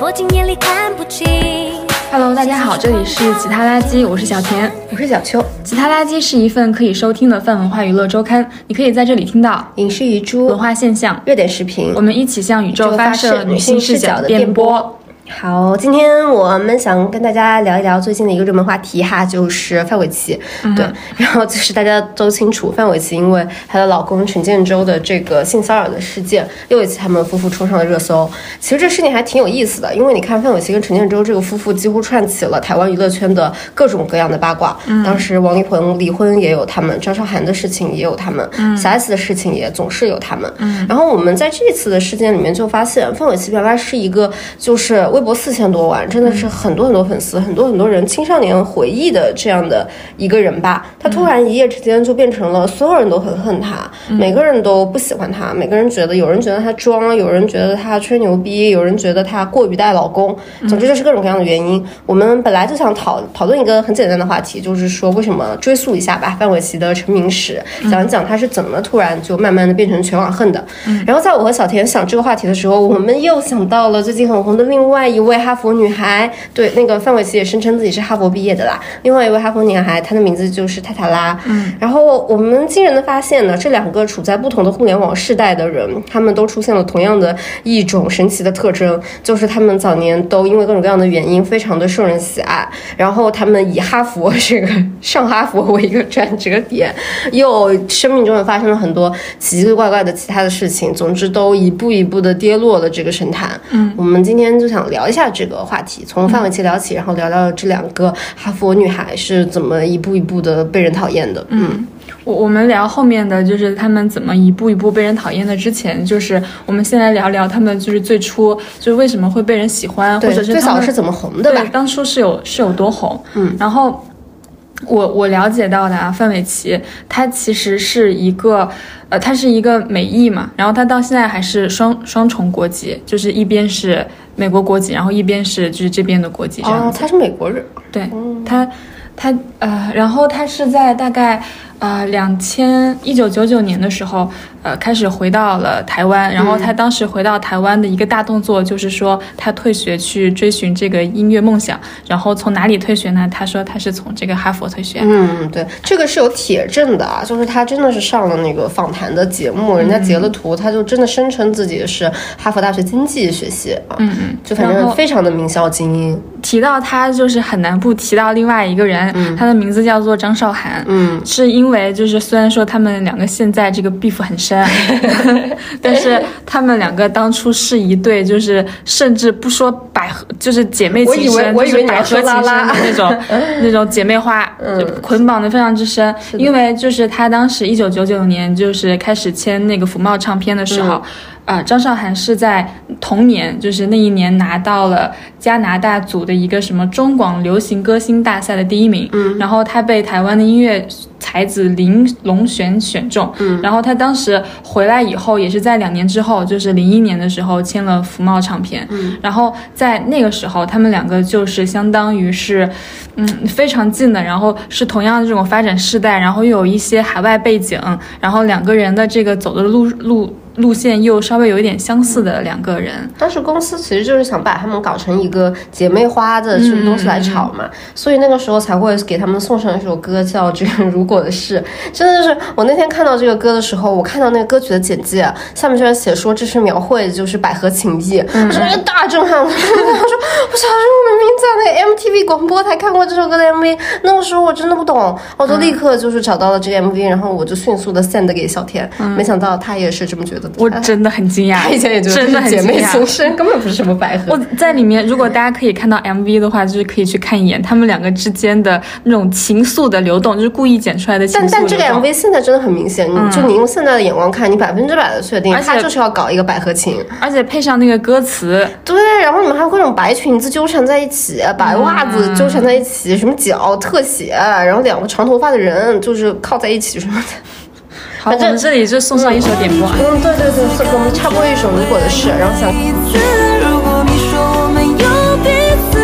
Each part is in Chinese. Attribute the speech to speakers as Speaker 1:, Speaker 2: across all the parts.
Speaker 1: 破镜眼里看不清。
Speaker 2: Hello，大家好，这里是其他垃圾，我是小田。
Speaker 3: 我是小邱，
Speaker 2: 其他垃圾是一份可以收听的泛文化娱乐周刊，你可以在这里听到
Speaker 3: 影视遗珠
Speaker 2: 文、化现象，
Speaker 3: 热点视频
Speaker 2: 我，们一起向宇宙发射女性视角的电波。
Speaker 3: 好，今天我们想跟大家聊一聊最近的一个热门话题哈，就是范玮琪。对，然后就是大家都清楚，范玮琪因为她的老公陈建州的这个性骚扰的事件，又一次他们夫妇冲上了热搜。其实这事情还挺有意思的，因为你看范玮琪跟陈建州这个夫妇几乎串起了台湾娱乐圈的各种各样的八卦。当时王力宏离婚也有他们，张韶涵的事情也有他们，小 S 的事情也总是有他们。嗯然后我们在这次的事件里面就发现，范玮琪原来是一个就是微博四千多万，真的是很多很多粉丝，很多很多人青少年回忆的这样的一个人吧。他突然一夜之间就变成了所有人都很恨他，每个人都不喜欢他，每个人觉得有人觉得他装，有人觉得他吹牛逼，有人觉得他过于带老公，总之就是各种各样的原因。我们本来就想讨讨论一个很简单的话题，就是说为什么追溯一下吧，范玮琪的成名史，讲一讲他是怎么突然就慢慢的变成全网恨的。然后在我和小田想这个话题的时候，我们又想到了最近很红的另外一位哈佛女孩，对，那个范玮琪也声称自己是哈佛毕业的啦。另外一位哈佛女孩，她的名字就是泰塔拉。嗯，然后我们惊人的发现呢，这两个处在不同的互联网世代的人，他们都出现了同样的一种神奇的特征，就是他们早年都因为各种各样的原因非常的受人喜爱，然后他们以哈佛这个上哈佛为一个转折点，又生命中也发生了很多奇奇怪怪的其他的事情，总之都一步一步的跌落了这个神坛。嗯，我们今天就想聊一下这个话题，从范玮琪聊起，然后聊聊这两个哈佛女孩是怎么一步一步的被人讨厌的。嗯。
Speaker 2: 我我们聊后面的就是他们怎么一步一步被人讨厌的，之前就是我们先来聊聊他们就是最初就是为什么会被人喜欢，或，者是
Speaker 3: 最早是怎么红的吧。
Speaker 2: 对，？当初是有是有多红，嗯，然后我我了解到的啊，范玮琪她其实是一个，呃，她是一个美裔嘛，然后她到现在还是双双重国籍，就是一边是美国国籍，然后一边是就是这边的国籍这样子，，
Speaker 3: 哦她是美国人。
Speaker 2: 对她她呃，然后她是在大概呃两千一九九九年的时候，呃，开始回到了台湾。然后他当时回到台湾的一个大动作就是说，他退学去追寻这个音乐梦想。然后从哪里退学呢？他说他是从这个哈佛退学。
Speaker 3: 嗯，对，这个是有铁证的啊，就是他真的是上了那个访谈的节目，人家截了图，他就真的声称自己是哈佛大学经济学系啊，
Speaker 2: 嗯嗯，
Speaker 3: 就反正非常的名校精英。
Speaker 2: 提到他，就是很难不提到另外一个人，他的名字叫做张韶涵。
Speaker 3: 嗯，
Speaker 2: 是因为就是虽然说他们两个现在这个 beef 很深，但是他们两个当初是一对，就是甚至不说百合，就是姐妹情深，
Speaker 3: 我以为你要
Speaker 2: 就是百合情
Speaker 3: 说拉拉
Speaker 2: 深的那种 那种姐妹花，就捆绑的非常之深。因为就是他当时一九九九年就是开始签那个福茂唱片的时候。呃，张韶涵是在同年，就是那一年拿到了加拿大组的一个什么中广流行歌星大赛的第一名，嗯，然后她被台湾的音乐才子林龙璇选中，嗯，然后她当时回来以后，也是在两年之后，就是零一年的时候签了福茂唱片，嗯，然后在那个时候，他们两个就是相当于是，嗯，非常近的，然后是同样的这种发展世代，然后又有一些海外背景，然后两个人的这个走的路路。路线又稍微有一点相似的两个人，
Speaker 3: 当时公司其实就是想把他们搞成一个姐妹花的这种东西来炒嘛，所以那个时候才会给他们送上一首歌叫《这个如果的事》。真的是我那天看到这个歌的时候，我看到那个歌曲的简介，下面居然写说这是描绘就是百合情谊，真是大震撼！我说我小时候明明在那个 MTV 广播台看过这首歌的 MV，那个时候我真的不懂，我就立刻就是找到了这个 MV，然后我就迅速的 send 给小田，没想到他也是这么觉得的。
Speaker 2: 我真的很惊讶，
Speaker 3: 他以前也觉得
Speaker 2: 真的很
Speaker 3: 姐妹情深，根本不是什么百合。
Speaker 2: 我在里面，如果大家可以看到 MV 的话，就是可以去看一眼他们两个之间的那种情愫的流动，就是故意剪出来的情愫。
Speaker 3: 但但这个 MV 现在真的很明显，你就你用现在的眼光看，你百分之百的确定
Speaker 2: 而且
Speaker 3: 他就是要搞一个百合情。
Speaker 2: 而且配上那个歌词，
Speaker 3: 对，然后你们还有各种白裙子纠缠在一起，白袜子纠缠在一起，什么脚特写，然后两个长头发的人就是靠在一起什么的。
Speaker 2: 好，我们这里就送上一首点播啊。
Speaker 3: 嗯，对对对，所以我们插播一首《如果的事》，然后想
Speaker 1: 一次，如果你说我们有彼此，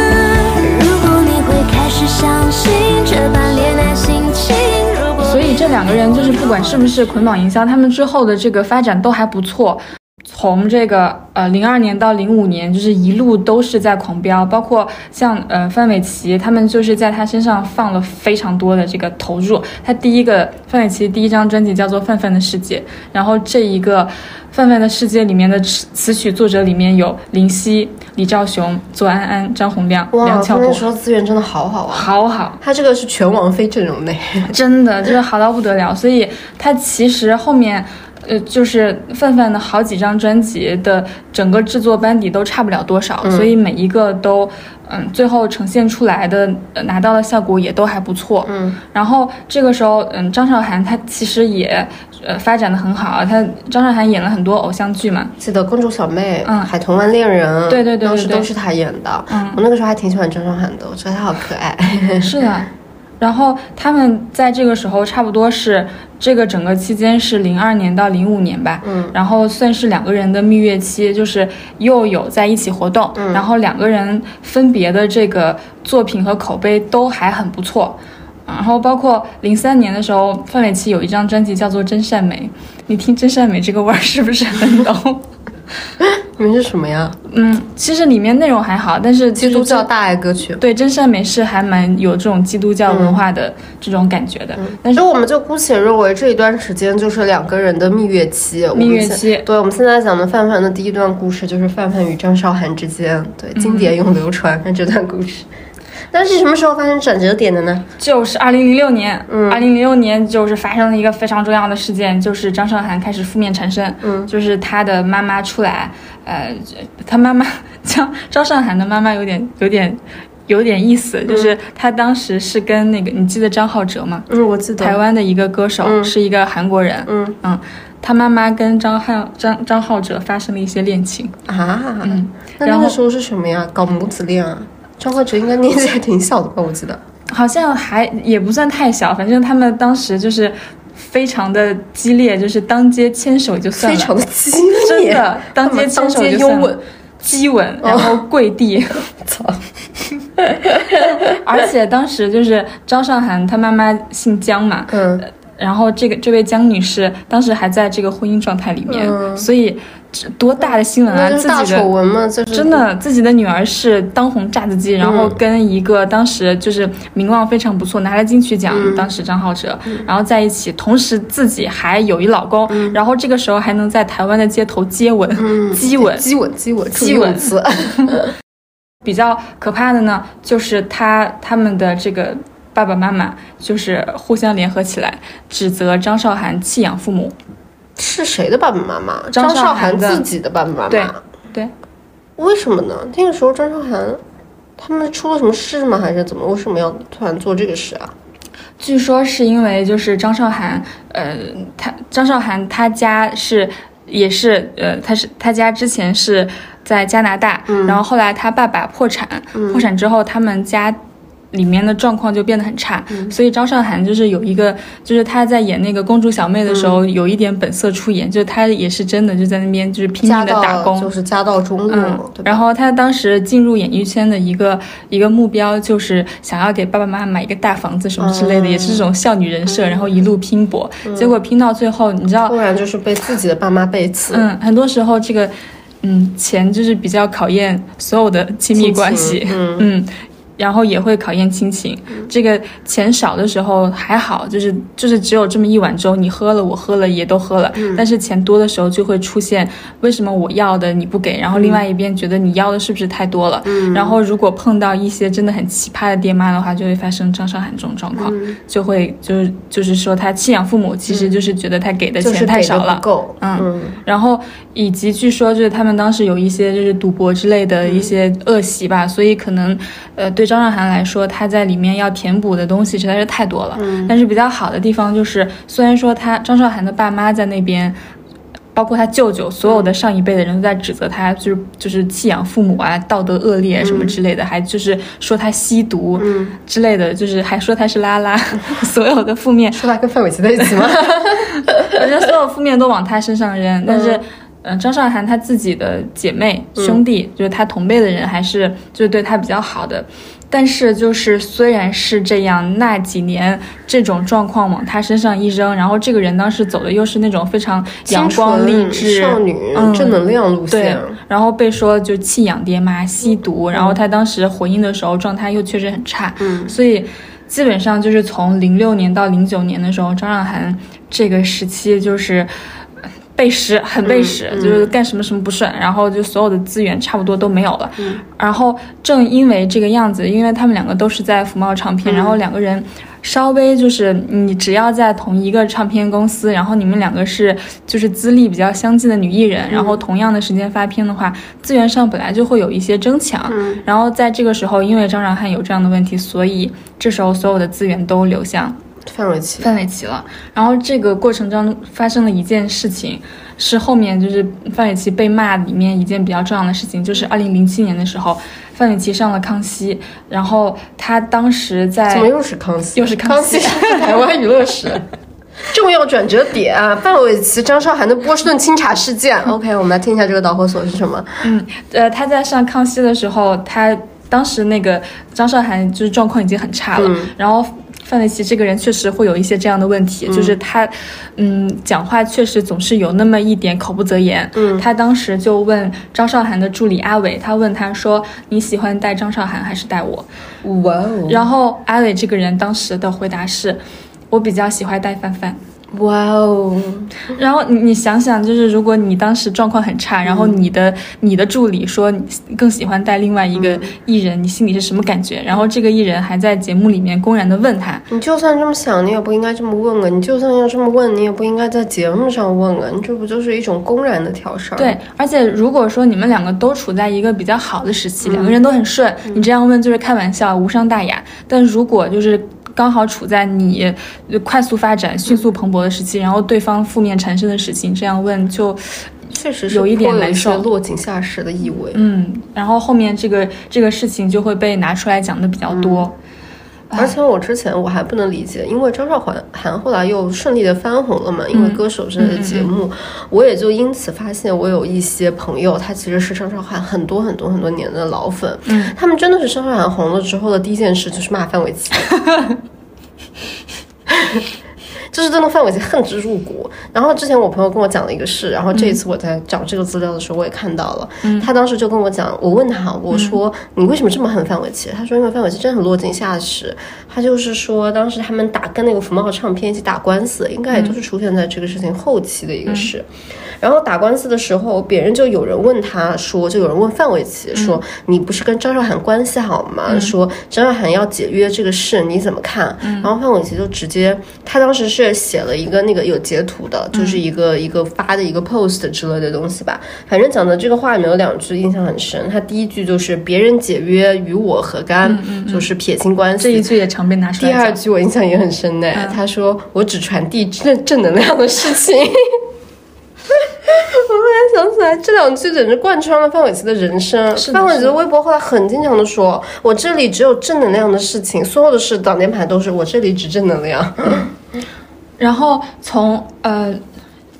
Speaker 1: 如果你会开始相信这般恋爱心情，如果
Speaker 2: 所以这两个人就是不管是不是捆绑营销，他们之后的这个发展都还不错。从这个呃零二年到零五年，就是一路都是在狂飙，包括像呃范玮琪他们就是在他身上放了非常多的这个投入。他第一个范玮琪第一张专辑叫做《范范的世界》，然后这一个《范范的世界》里面的词词曲作者里面有林夕、李兆雄、左安安、张洪亮、
Speaker 3: 哇，
Speaker 2: 梁翘柏，
Speaker 3: 他那时候资源真的好好啊！
Speaker 2: 好好。
Speaker 3: 他这个是全王菲阵容内，
Speaker 2: 真的就是好到不得了，所以他其实后面，呃，就是范范的好几张专辑的整个制作班底都差不了多少，所以每一个都，嗯，最后呈现出来的、呃拿到的效果也都还不错。
Speaker 3: 嗯，
Speaker 2: 然后这个时候，嗯，张韶涵她其实也，呃，发展的很好，她张韶涵演了很多偶像剧嘛，
Speaker 3: 记得《公主小妹》、
Speaker 2: 嗯
Speaker 3: 海豚湾恋人》，
Speaker 2: 对对对对对
Speaker 3: 当时都是她演的。
Speaker 2: 嗯
Speaker 3: 我那个时候还挺喜欢张韶涵的，我觉得她好可爱。
Speaker 2: 是的，然后他们在这个时候差不多是这个整个期间是零二年到零五年吧，
Speaker 3: 嗯，
Speaker 2: 然后算是两个人的蜜月期，就是又有在一起活动，
Speaker 3: 嗯
Speaker 2: 然后两个人分别的这个作品和口碑都还很不错。然后包括零三年的时候，范玮琪有一张专辑叫做《真善美》，你听“真善美”这个味儿是不是很浓？
Speaker 3: 你们是什么呀？
Speaker 2: 嗯，其实里面内容还好，但是
Speaker 3: 基督教大爱歌曲。
Speaker 2: 对真善美是还蛮有这种基督教文化的这种感觉的。但是
Speaker 3: 我们就姑且认为这一段时间就是两个人的蜜月期。
Speaker 2: 蜜月期
Speaker 3: 对，我们现在讲的范范的第一段故事就是范范与张韶涵之间，对，经典永流传的这段故事。但是什么时候发生转折点的呢？
Speaker 2: 就是二零零六年，
Speaker 3: 嗯
Speaker 2: 二零零六年就是发生了一个非常重要的事件，就是张韶涵开始负面缠身，
Speaker 3: 嗯
Speaker 2: 就是她的妈妈出来，呃，她妈妈 张张韶涵的妈妈有点有点有点意思，就是她当时是跟那个你记得张浩哲吗？
Speaker 3: 嗯，我记得
Speaker 2: 台湾的一个歌手，
Speaker 3: 嗯
Speaker 2: 是一个韩国人，
Speaker 3: 嗯
Speaker 2: 嗯，他妈妈跟张浩张张浩哲发生了一些恋情，
Speaker 3: 啊，
Speaker 2: 嗯，
Speaker 3: 那那个时候是什么呀？搞母子恋啊？张浩哲应该年纪还挺小的吧？我记得。
Speaker 2: 好像还也不算太小，反正他们当时就是非常的激烈，就是当街牵手就算了，
Speaker 3: 非常的激烈。
Speaker 2: 真
Speaker 3: 烈，
Speaker 2: 的当街牵手就算了。激吻，然后跪地，
Speaker 3: 操！
Speaker 2: 而且当时就是张韶涵她妈妈姓姜嘛，
Speaker 3: 嗯，
Speaker 2: 然后这个这位姜女士当时还在这个婚姻状态里面，
Speaker 3: 嗯。
Speaker 2: 所以这多大的新闻啊！自己的
Speaker 3: 丑闻嘛，就是
Speaker 2: 真的，自己的女儿是当红炸子鸡，然后跟一个当时就是名望非常不错，拿了金曲奖，当时张浩哲，然后在一起，同时自己还有一老公，然后这个时候还能在台湾的街头接吻、激吻。
Speaker 3: 激吻，激吻，
Speaker 2: 激吻
Speaker 3: 词。
Speaker 2: 比较可怕的呢，就是他他们的这个爸爸妈妈就是互相联合起来，指责张韶涵弃养父母。
Speaker 3: 是谁的爸爸妈妈？
Speaker 2: 张韶
Speaker 3: 涵自己的爸爸妈妈。
Speaker 2: 对对，
Speaker 3: 为什么呢？那个时候张韶涵他们出了什么事吗？还是怎么？为什么要突然做这个事啊？
Speaker 2: 据说是因为就是张韶涵，呃，他张韶涵他家是也是呃，他是他家之前是在加拿大，然后后来他爸爸破产，破产之后他们家。里面的状况就变得很差，所以张韶涵就是有一个，就是她在演那个公主小妹的时候，有一点本色出演，就是她也是真的就在那边就是拼命的打工，
Speaker 3: 就是家道中落？
Speaker 2: 然后她当时进入演艺圈的一个一个目标就是想要给爸爸妈妈买一个大房子什么之类的，
Speaker 3: 嗯。
Speaker 2: 也是这种少女人设，然后一路拼搏，结果拼到最后，你知道
Speaker 3: 突，然就是被自己的爸妈背刺。
Speaker 2: 嗯，很多时候这个，嗯，钱就是比较考验所有的亲密关系，
Speaker 3: 嗯。
Speaker 2: 嗯。然后也会考验亲情。这个钱少的时候还好，就是就是只有这么一碗粥，你喝了我喝了也都喝了。
Speaker 3: 嗯。
Speaker 2: 但是钱多的时候就会出现，为什么我要的你不给？然后另外一边觉得你要的是不是太多了？
Speaker 3: 嗯。
Speaker 2: 然后如果碰到一些真的很奇葩的爹妈的话，就会发生张韶涵这种状况，
Speaker 3: 嗯。
Speaker 2: 就会就是就是说他弃养父母，其实就是觉得他给的钱太少了。嗯。然后以及据说就是他们当时有一些就是赌博之类的一些恶习吧，所以可能呃对张韶涵来说，她在里面要填补的东西实在是太多了。但是比较好的地方就是，虽然说她张韶涵的爸妈在那边。包括他舅舅，所有的上一辈的人都在指责他，就是就是弃养父母啊，道德恶劣什么之类的，还就是说他吸毒之类的，就是还说他是拉拉，所有的负面
Speaker 3: 说他跟范玮琪在一起吗？
Speaker 2: 我觉得所有负面都往他身上扔，但是，嗯，张韶涵她自己的姐妹兄弟，就是她同辈的人，还是就是对她比较好的。但是就是虽然是这样，那几年这种状况往他身上一扔，然后这个人当时走的又是那种非常阳光励志
Speaker 3: 少女、正能量路线，
Speaker 2: 然后被说就弃养爹妈、吸毒，然后他当时回应的时候状态又确实很差，
Speaker 3: 嗯，
Speaker 2: 所以基本上就是从零六年到零九年的时候，张韶涵这个时期就是。背时很背时，就是干什么什么不顺，然后就所有的资源差不多都没有了。然后正因为这个样子，因为他们两个都是在福茂唱片，然后两个人稍微就是你只要在同一个唱片公司，然后你们两个是就是资历比较相近的女艺人，然后同样的时间发片的话，资源上本来就会有一些争抢。然后在这个时候，因为张韶涵有这样的问题，所以这时候所有的资源都流向。
Speaker 3: 范玮琪，
Speaker 2: 范玮琪了。然后这个过程中发生了一件事情，是后面就是范玮琪被骂里面一件比较重要的事情，就是二零零七年的时候，范玮琪上了康熙，然后他当时在
Speaker 3: 怎么又是康熙？
Speaker 2: 又是康熙，
Speaker 3: 台湾娱乐史 重要转折点啊！范玮琪、张韶涵的波士顿清茶事件。OK，我们来听一下这个导火索是什么？
Speaker 2: 嗯，呃，他在上康熙的时候，他当时那个张韶涵就是状况已经很差了，然后。范玮琪这个人确实会有一些这样的问题，就是他，嗯，讲话确实总是有那么一点口不择言。
Speaker 3: 嗯，
Speaker 2: 他当时就问张韶涵的助理阿伟，他问他说：“你喜欢带张韶涵还是带我？”
Speaker 3: 哇哦！
Speaker 2: 然后阿伟这个人当时的回答是：“我比较喜欢带范范。”
Speaker 3: 哇哦！
Speaker 2: 然后你你想想，就是如果你当时状况很差，然后你的你的助理说更喜欢带另外一个艺人，你心里是什么感觉？然后这个艺人还在节目里面公然的问他，
Speaker 3: 你就算这么想，你也不应该这么问啊！你就算要这么问，你也不应该在节目上问啊！你这不就是一种公然的挑事儿？
Speaker 2: 对，而且如果说你们两个都处在一个比较好的时期，两个人都很顺，你这样问就是开玩笑，无伤大雅。但如果就是刚好处在你快速发展、迅速蓬勃的时期，然后对方负面产生的事情，这样问就
Speaker 3: 确实
Speaker 2: 有一点难受，
Speaker 3: 落井下石的意味。
Speaker 2: 嗯，然后后面这个这个事情就会被拿出来讲的比较多。
Speaker 3: 而且我之前我还不能理解，因为张韶涵涵后来又顺利的翻红了嘛，因为歌手之类的节目，我也就因此发现我有一些朋友，他其实是张韶涵很多很多很多年的老粉，
Speaker 2: 嗯，
Speaker 3: 他们真的是张韶涵红了之后的第一件事就是骂范玮琪。就是真的范玮琪恨之入骨。然后之前我朋友跟我讲了一个事，然后这一次我在找这个资料的时候，我也看到了。他当时就跟我讲，我问他，我说你为什么这么恨范玮琪？他说因为范玮琪真的很落井下石。他就是说当时他们打跟那个福茂唱片一起打官司，应该也就是出现在这个事情后期的一个事。然后打官司的时候，别人就有人问他说，就有人问范玮琪说：“你不是跟张韶涵关系好吗？说张韶涵要解约这个事你怎么看？”然后范玮琪就直接，他当时是写了一个那个有截图的，就是一个一个发的一个 post 之类的东西吧。反正讲的这个话里面有两句印象很深，他第一句就是“别人解约与我何干”，就是撇清关系。
Speaker 2: 这一句也常被拿出
Speaker 3: 来。第二句我印象也很深呢，他说：“我只传递正正能量的事情。”我突然想起来，这两句简直贯穿了范玮琪的人生。范玮琪的微博后来很经常的说：“我这里只有正能量的事情，所有的事挡箭牌都是我这里只正能量。”
Speaker 2: 然后从呃，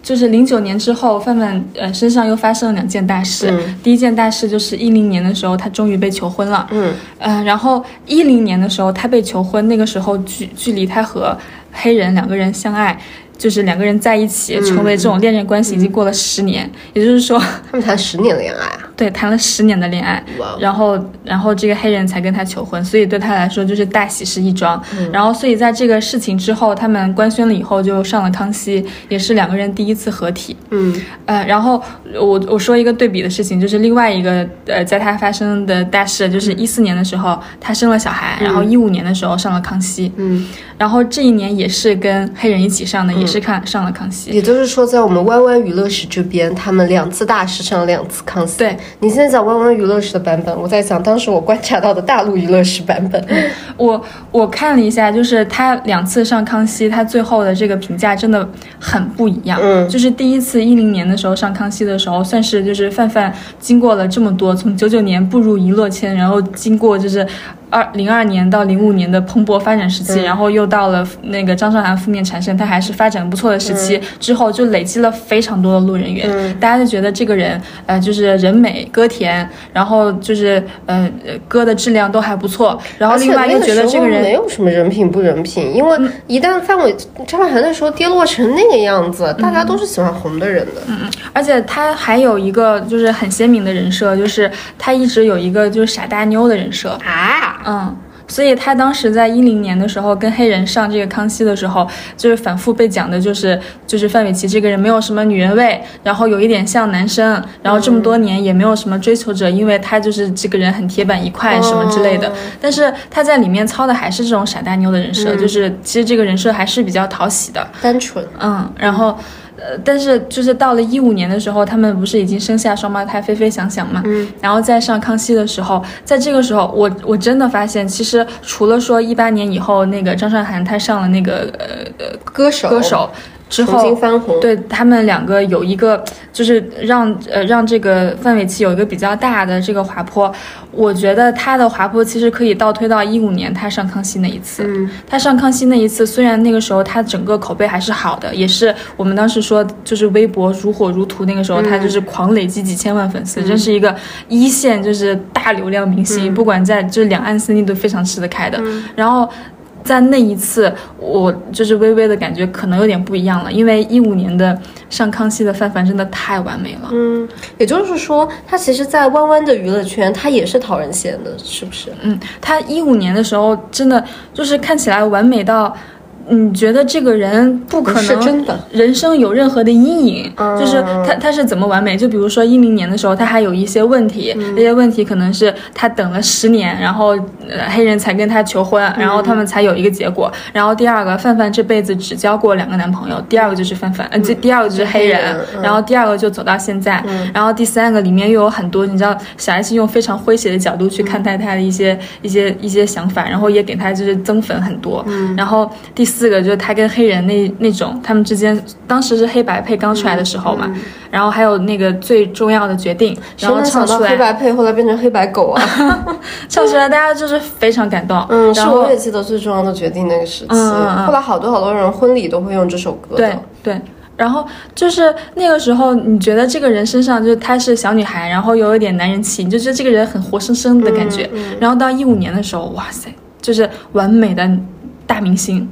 Speaker 2: 就是零九年之后，范范呃身上又发生了两件大事。第一件大事就是一零年的时候，他终于被求婚了。
Speaker 3: 嗯，
Speaker 2: 呃，然后一零年的时候他被求婚，那个时候距距离他和黑人两个人相爱。就是两个人在一起成为这种恋人关系已经过了十年，也就是说
Speaker 3: 他们谈十年的恋爱啊？
Speaker 2: 对，谈了十年的恋爱，然后然后这个黑人才跟他求婚，所以对他来说就是大喜事一桩。然后所以在这个事情之后，他们官宣了以后就上了康熙，也是两个人第一次合体。
Speaker 3: 嗯，
Speaker 2: 呃，然后我我说一个对比的事情，就是另外一个呃，在他发生的大事，就是一四年的时候他生了小孩，然后一五年的时候上了康熙。
Speaker 3: 嗯。
Speaker 2: 然后这一年也是跟黑人一起上的，也是看上了康熙。
Speaker 3: 也就是说，在我们弯弯娱乐史这边，他们两次大事上了两次康熙。
Speaker 2: 对
Speaker 3: 你现在讲弯弯娱乐史的版本，我在讲当时我观察到的大陆娱乐史版本。
Speaker 2: 我我看了一下，就是他两次上康熙，他最后的这个评价真的很不一样。
Speaker 3: 嗯，
Speaker 2: 就是第一次一零年的时候上康熙的时候，算是就是范范经过了这么多，从九九年步入娱乐圈，然后经过就是二零二年到零五年的蓬勃发展时期，然后又到了那个张韶涵负面缠身，她还是发展不错的时期。之后就累积了非常多的路人缘，大家就觉得这个人呃就是人美歌甜，然后就是呃歌的质量都还不错。然后另外又觉得这个人
Speaker 3: 没有什么人品不人品，因为一旦范伟张韶涵那时候跌落成那个样子，大家都是喜欢红的人的。
Speaker 2: 嗯嗯，而且他还有一个就是很鲜明的人设，就是他一直有一个就是傻大妞的人设
Speaker 3: 啊，
Speaker 2: 嗯。所以他当时在一零年的时候跟黑人上这个康熙的时候，就是反复被讲的，就是就是范玮琪这个人没有什么女人味，然后有一点像男生，然后这么多年也没有什么追求者，因为他就是这个人很铁板一块什么之类的。但是他在里面操的还是这种傻大妞的人设，就是其实这个人设还是比较讨喜的，
Speaker 3: 单纯。
Speaker 2: 嗯，然后。呃，但是就是到了一五年的时候，他们不是已经生下双胞胎菲菲、想想嘛？嗯，然后再上康熙的时候，在这个时候，我我真的发现，其实除了说一八年以后那个张韶涵她上了那个呃呃
Speaker 3: 歌手
Speaker 2: 歌手。之后，对他们两个有一个，就是让呃让这个范玮琪有一个比较大的这个滑坡。我觉得他的滑坡其实可以倒推到一五年他上康熙那一次。嗯，他上康熙那一次，虽然那个时候他整个口碑还是好的，也是我们当时说就是微博如火如荼，那个时候他就是狂累积几千万粉丝，真是一个一线就是大流量明星，不管在就是两岸三地都非常吃得开的。然后。在那一次，我就是微微的感觉可能有点不一样了，因为一五年的上康熙的范范真的太完美了。
Speaker 3: 嗯，也就是说，他其实，在弯弯的娱乐圈，他也是讨人嫌的，是不是？
Speaker 2: 嗯，他一五年的时候，真的就是看起来完美到。你觉得这个人不可能人生有任何的阴影，就是他他是怎么完美？就比如说一零年的时候，他还有一些问题，那些问题可能是他等了十年，然后黑人才跟他求婚，然后他们才有一个结果。然后第二个，范范这辈子只交过两个男朋友，第二个就是范范，呃，这第二个就是黑人，然后第二个就走到现在，然后第三个里面又有很多，你知道小 S 用非常诙谐的角度去看待他的一些一些一些想法，然后也给他就是增粉很多，然后第四。四个就是他跟黑人那那种，他们之间当时是黑白配刚出来的时候嘛，然后还有那个最重要的决定，然后唱出来
Speaker 3: 黑白配，后来变成黑白狗啊，
Speaker 2: 唱出来大家就是非常感动。
Speaker 3: 嗯，是我也记得最重要的决定那个时期，后来好多好多人婚礼都会用这首歌。
Speaker 2: 对对，然后就是那个时候，你觉得这个人身上就是她是小女孩，然后有一点男人气，你就觉得这个人很活生生的感觉。然后到一五年的时候，哇塞，就是完美的。大明星。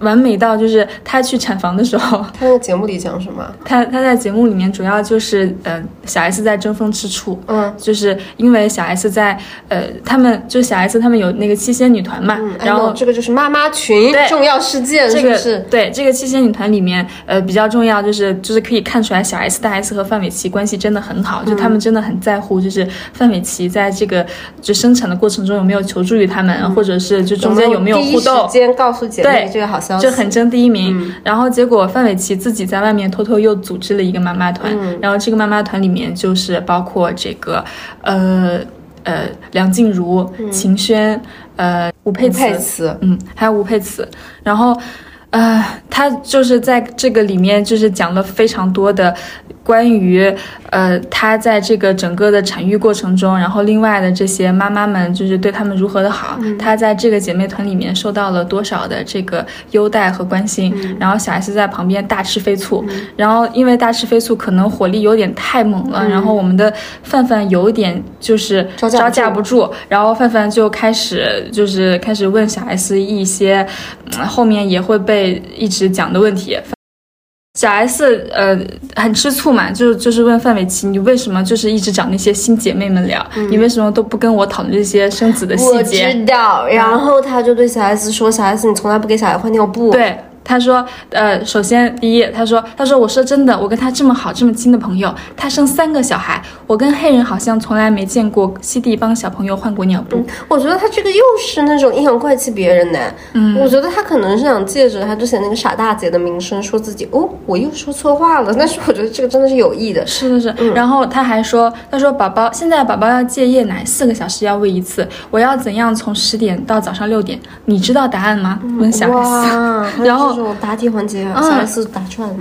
Speaker 2: 完美到就是他去产房的时候，
Speaker 3: 他在节目里讲什么？
Speaker 2: 他他在节目里面主要就是呃小 S 在争风吃醋，
Speaker 3: 嗯，
Speaker 2: 就是因为小 S 在呃他们就小 S 他们有那个七仙女团嘛，然后
Speaker 3: 这个就是妈妈群重要事件，
Speaker 2: 这个
Speaker 3: 是
Speaker 2: 对这个七仙女团里面呃比较重要就是就是可以看出来小 S 大 S 和范玮琪关系真的很好，就他们真的很在乎就是范玮琪在这个就生产的过程中有没有求助于他们，或者是就中间有没有互动，
Speaker 3: 时间告诉姐妹这个好消息。
Speaker 2: 就很争第一名，然后结果范玮琪自己在外面偷偷又组织了一个妈妈团，然后这个妈妈团里面就是包括这个，呃呃梁静茹、秦轩，呃吴佩慈，嗯，还有吴佩慈，然后。呃，他就是在这个里面，就是讲了非常多的关于，呃，她在这个整个的产育过程中，然后另外的这些妈妈们，就是对他们如何的好，她在这个姐妹团里面受到了多少的这个优待和关心，然后小 S 在旁边大吃飞醋，然后因为大吃飞醋可能火力有点太猛了，然后我们的范范有点就是招架不住，然后范范就开始就是开始问小 S 一些，后面也会被。一直讲的问题，小 S 呃很吃醋嘛，就就是问范玮琪，你为什么就是一直找那些新姐妹们聊，你为什么都不跟我讨论这些生子的细节？
Speaker 3: 我知道，然后他就对小 S 说，小 S 你从来不给小孩换尿布。
Speaker 2: 对。他说，呃，首先第一，他说，他说，我说真的，我跟他这么好这么亲的朋友，他生三个小孩，我跟黑人好像从来没见过西地帮小朋友换过尿布。
Speaker 3: 我觉得他这个又是那种阴阳怪气别人呢。嗯，我觉得他可能是想借着他之前那个傻大姐的名声，说自己哦，我又说错话了。但是我觉得这个真的是有意的。
Speaker 2: 是是是。然后他还说，他说宝宝现在宝宝要戒夜奶，四个小时要喂一次，我要怎样从十点到早上六点？你知道答案吗？问小 S。
Speaker 3: 然后。这种答题环节，小 S 答出来了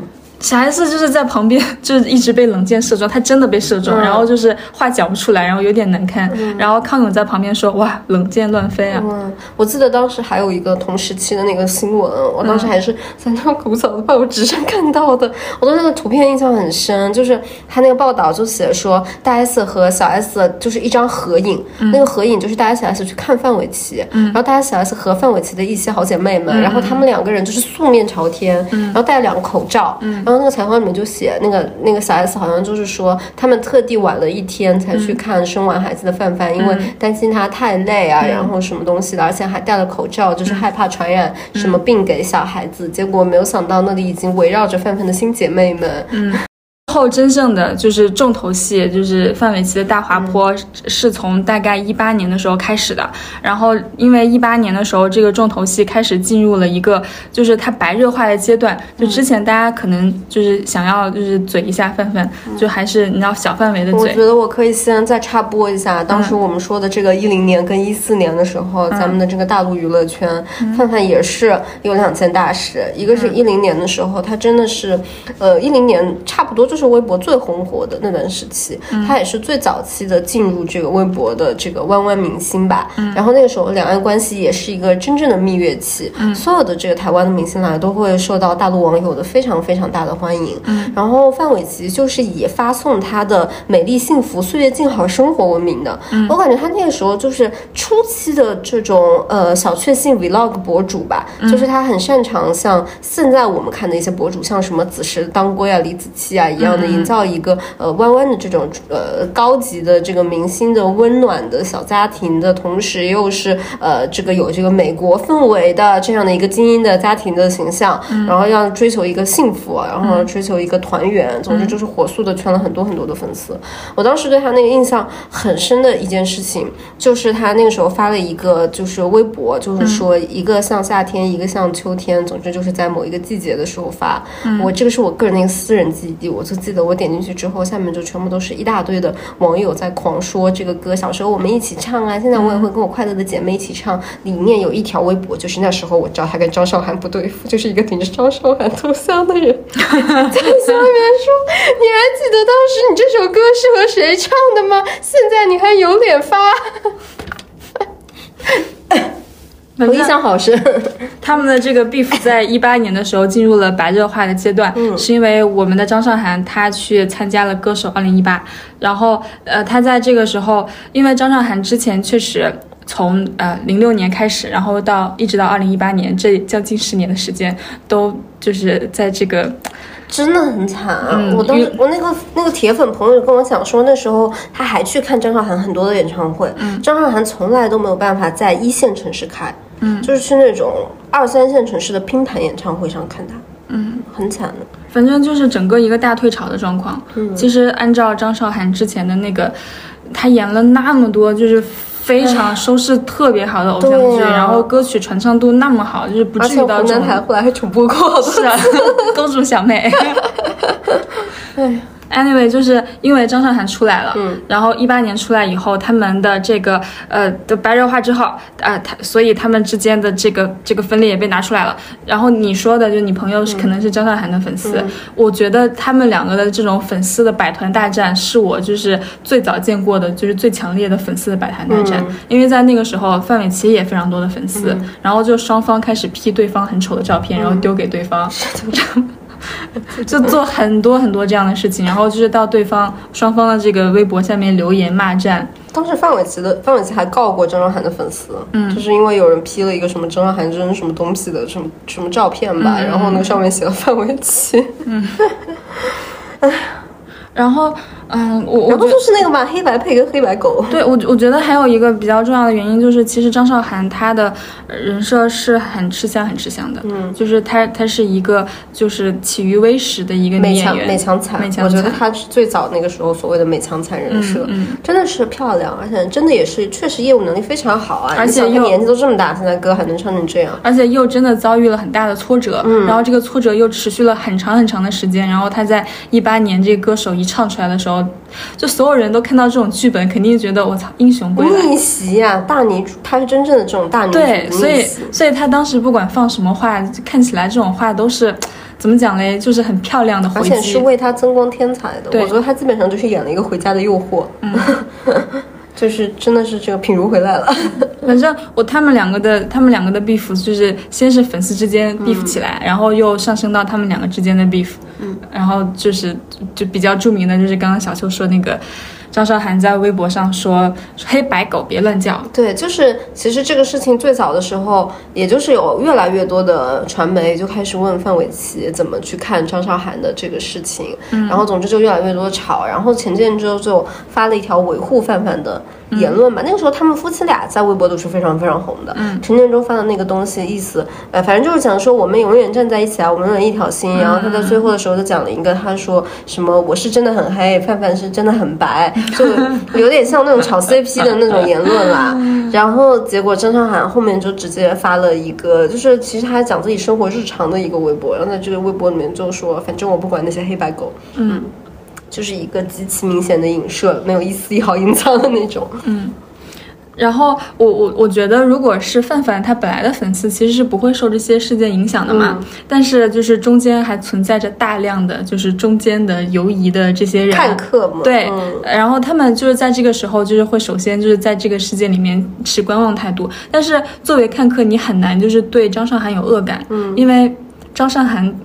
Speaker 3: 吗？
Speaker 2: 小 S 就是在旁边，就是一直被冷箭射中，他真的被射中，然后就是话讲不出来，然后有点难看。然后康永在旁边说：“哇，冷箭乱飞啊！”
Speaker 3: 嗯，我记得当时还有一个同时期的那个新闻，我当时还是在那个古早的报纸上看到的，我对那个图片印象很深。就是他那个报道就写说，大 S 和小 S 就是一张合影，那个合影就是大 S 小 S 去看范玮琪，然后大 S 小 S 和范玮琪的一些好姐妹们，然后他们两个人就是素面朝天，然后戴了两个口罩，然后那个采访里面就写那个那个小 S 好像就是说，他们特地晚了一天才去看生完孩子的范范，因为担心他太累啊，然后什么东西的，而且还戴了口罩，就是害怕传染什么病给小孩子。结果没有想到那里已经围绕着范范的新姐妹们。
Speaker 2: 后真正的就是重头戏，就是范玮琪的大滑坡，是从大概一八年的时候开始的。然后因为一八年的时候，这个重头戏开始进入了一个就是它白热化的阶段。就之前大家可能就是想要就是嘴一下范范，就还是你知道小范围的嘴。
Speaker 3: 我觉得我可以先再插播一下，当时我们说的这个一零年跟一四年的时候，咱们的这个大陆娱乐圈，范范也是有两件大事。一个是一零年的时候，他真的是，呃，一零年差不多就是。微博最红火的那段时期，他也是最早期的进入这个微博的这个弯弯明星吧。然后那个时候两岸关系也是一个真正的蜜月期，所有的这个台湾的明星来都会受到大陆网友的非常非常大的欢迎。然后范玮琪就是以发送他的美丽幸福岁月静好生活闻名的。我感觉他那个时候就是初期的这种呃小确幸 vlog 博主吧，就是他很擅长像现在我们看的一些博主，像什么子时当归啊、李子柒啊一样。营造一个呃弯弯的这种呃高级的这个明星的温暖的小家庭的同时，又是呃这个有这个美国氛围的这样的一个精英的家庭的形象，然后要追求一个幸福，然后追求一个团圆，总之就是火速的圈了很多很多的粉丝。我当时对他那个印象很深的一件事情，就是他那个时候发了一个就是微博，就是说一个像夏天，一个像秋天，总之就是在某一个季节的时候发。我这个是我个人的一个私人记忆，我就。记得我点进去之后，下面就全部都是一大堆的网友在狂说这个歌。小时候我们一起唱啊，现在我也会跟我快乐的姐妹一起唱。里面有一条微博，就是那时候我知道他跟张韶涵不对付，就是一个顶着张韶涵头像的人在下面说：“你还记得当时你这首歌是和谁唱的吗？现在你还有脸发？”我印象好深，
Speaker 2: 他们的这个 beef 在一八年的时候进入了白热化的阶段，是因为我们的张韶涵她去参加了歌手二零一八，然后呃，她在这个时候，因为张韶涵之前确实从呃零六年开始，然后到一直到二零一八年这将近十年的时间，都就是在这个。
Speaker 3: 真的很惨啊，我当时我那个那个铁粉朋友跟我讲说，那时候他还去看张韶涵很多的演唱会，张韶涵从来都没有办法在一线城市开，嗯，就是去那种二三线城市的拼盘演唱会上看他，嗯，很惨的，
Speaker 2: 反正就是整个一个大退潮的状况。嗯其实按照张韶涵之前的那个，她演了那么多，就是。非常收视特别好的偶像剧，然后歌曲传唱度那么好，就是不至于到湖
Speaker 3: 南。台后来还重播过，
Speaker 2: 是啊，公主小妹。哎。Anyway，就是因为张韶涵出来了，嗯，然后一八年出来以后，他们的这个呃的白热化之后，啊，他所以他们之间的这个这个分裂也被拿出来了。然后你说的，就你朋友是可能是张韶涵的粉丝，我觉得他们两个的这种粉丝的百团大战，是我就是最早见过的，就是最强烈的粉丝的百团大战。因为在那个时候，范玮琪也非常多的粉丝，然后就双方开始 P 对方很丑的照片，然后丢给对方。就做很多很多这样的事情，然后就是到对方双方的这个微博下面留言骂战。
Speaker 3: 当时范玮琪的范玮琪还告过张韶涵的粉丝，嗯，就是因为有人 P 了一个什么张韶涵扔什么东西的什么什么照片吧，然后那个上面写了范玮琪，嗯，
Speaker 2: 哎，然后。嗯，我我
Speaker 3: 不就是那个嘛，黑白配跟黑白狗。
Speaker 2: 对，我我觉得还有一个比较重要的原因就是，其实张韶涵她的人设是很吃香、很吃香的。嗯，就是她她是一个就是起于微时的一个
Speaker 3: 女演员，美强惨。美强惨，我觉得她是最早那个时候所谓的美强惨人设，真的是漂亮，而且真的也是确实业务能力非常好啊。
Speaker 2: 而且
Speaker 3: 又年纪都这么大，现在歌还能唱成这样，
Speaker 2: 而且又真的遭遇了很大的挫折，然后这个挫折又持续了很长很长的时间，然后她在一八年这个歌手一唱出来的时候，就。所有人都看到这种剧本，肯定觉得我操，英雄归来
Speaker 3: 逆袭呀，大女主，她是真正的这种大女主。
Speaker 2: 对，所以所以她当时不管放什么话，看起来这种话都是怎么讲嘞，就是很漂亮的回
Speaker 3: 而且是为她增光添彩的。我觉得她基本上就是演了一个回家的诱惑，嗯，就是真的是这个品如回来了。
Speaker 2: 反正我他们两个的他们两个的 beef 就是先是粉丝之间 beef 起来，然后又上升到他们两个之间的 beef，嗯，然后就是就比较著名的就是刚刚小秋说那个张韶涵在微博上说黑白狗别乱叫，
Speaker 3: 对，就是其实这个事情最早的时候，也就是有越来越多的传媒就开始问范玮琪怎么去看张韶涵的这个事情，然后总之就越来越多的吵，然后钱建州就发了一条维护范范的。言论吧，那个时候他们夫妻俩在微博都是非常非常红的。嗯，陈建州发的那个东西，意思，呃，反正就是讲说我们永远站在一起啊，我们永远一条心。然后他在最后的时候就讲了一个，他说什么我是真的很黑，范范是真的很白，就有点像那种炒 CP 的那种言论啦。然后结果张韶涵后面就直接发了一个，就是其实他讲自己生活日常的一个微博，然后在这个微博里面就说，反正我不管那些黑白狗，嗯。就是一个极其明显的影射，没有一丝一毫隐藏的那种。
Speaker 2: 嗯，然后我我我觉得，如果是范范他本来的粉丝，其实是不会受这些事件影响的嘛。但是就是中间还存在着大量的就是中间的犹疑的这些人
Speaker 3: 看客嘛。
Speaker 2: 对，然后他们就是在这个时候，就是会首先就是在这个事件里面持观望态度。但是作为看客，你很难就是对张韶涵有恶感，嗯，因为张韶涵。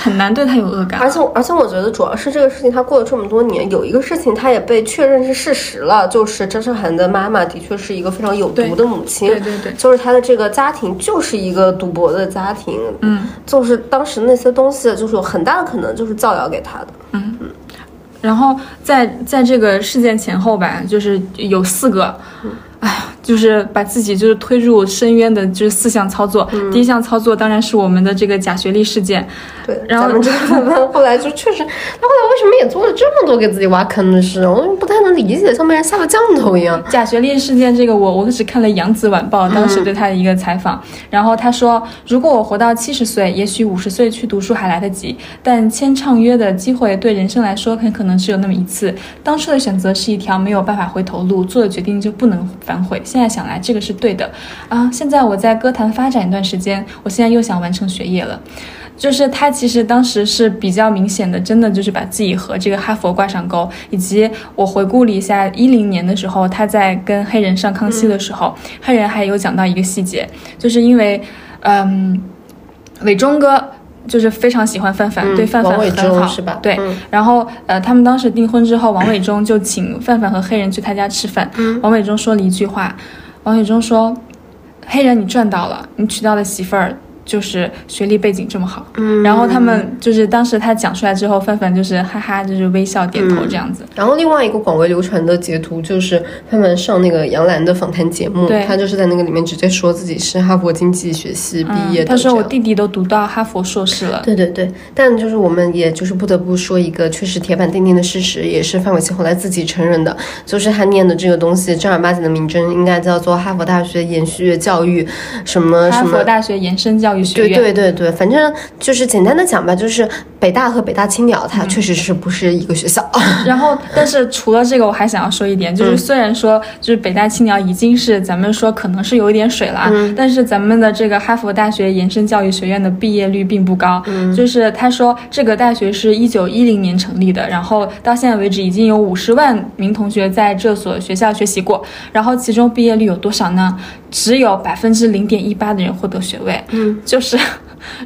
Speaker 2: 很难对他有恶感，
Speaker 3: 而且而且我觉得主要是这个事情，他过了这么多年，有一个事情他也被确认是事实了，就是张韶涵的妈妈的确是一个非常有毒的母亲，
Speaker 2: 对对对，
Speaker 3: 就是他的这个家庭就是一个赌博的家庭，
Speaker 2: 嗯，
Speaker 3: 就是当时那些东西就是有很大的可能就是造谣给他的，
Speaker 2: 嗯。嗯，然后在在这个事件前后吧，就是有四个。哎呀，就是把自己就是推入深渊的，就是四项操作。第一项操作当然是我们的这个假学历事件。
Speaker 3: 对，
Speaker 2: 然后
Speaker 3: 这个 后来就确实，他后来为什么也做了这么多给自己挖坑的事？我不太能理解，像被人下了降头一样。
Speaker 2: 假学历事件这个，我我只看了《扬子晚报》当时对他的一个采访，然后他说，如果我活到七十岁，也许五十岁去读书还来得及，但签唱约的机会对人生来说很可能只有那么一次。当初的选择是一条没有办法回头路，做的决定就不能。反悔，现在想来这个是对的啊！现在我在歌坛发展一段时间，我现在又想完成学业了。就是他其实当时是比较明显的，真的就是把自己和这个哈佛挂上钩。以及我回顾了一下一零年的时候，他在跟黑人上康熙的时候，黑人还有讲到一个细节，就是因为嗯，伟忠哥。就是非常喜欢范范，对范范很好，
Speaker 3: 是吧？
Speaker 2: 对，然后呃，他们当时订婚之后，王伟忠就请范范和黑人去他家吃饭。王伟忠说了一句话，王伟忠说：“黑人，你赚到了，你娶到了媳妇儿。”就是学历背景这么好，嗯，然后他们就是当时他讲出来之后，范范就是哈哈，就是微笑点头这样子。
Speaker 3: 然后另外一个广为流传的截图就是范范上那个杨澜的访谈节目，他就是在那个里面直接说自己是哈佛经济学系毕业的。
Speaker 2: 他说我弟弟都读到哈佛硕士了。
Speaker 3: 对对对，但就是我们也就是不得不说一个确实铁板钉钉的事实，也是范玮琪后来自己承认的，就是他念的这个东西正儿八经的名称应该叫做哈佛大学延续教育什么什么。
Speaker 2: 哈佛大学延伸教育。
Speaker 3: 对对对对，反正就是简单的讲吧，就是北大和北大青鸟，它确实是不是一个学校。
Speaker 2: 然后，但是除了这个，我还想要说一点，就是虽然说就是北大青鸟已经是咱们说可能是有一点水了啊，但是咱们的这个哈佛大学延伸教育学院的毕业率并不高。就是他说这个大学是一九一零年成立的，然后到现在为止已经有五十万名同学在这所学校学习过，然后其中毕业率有多少呢？只有百分之零点一八的人获得学位，
Speaker 3: 嗯，
Speaker 2: 就是，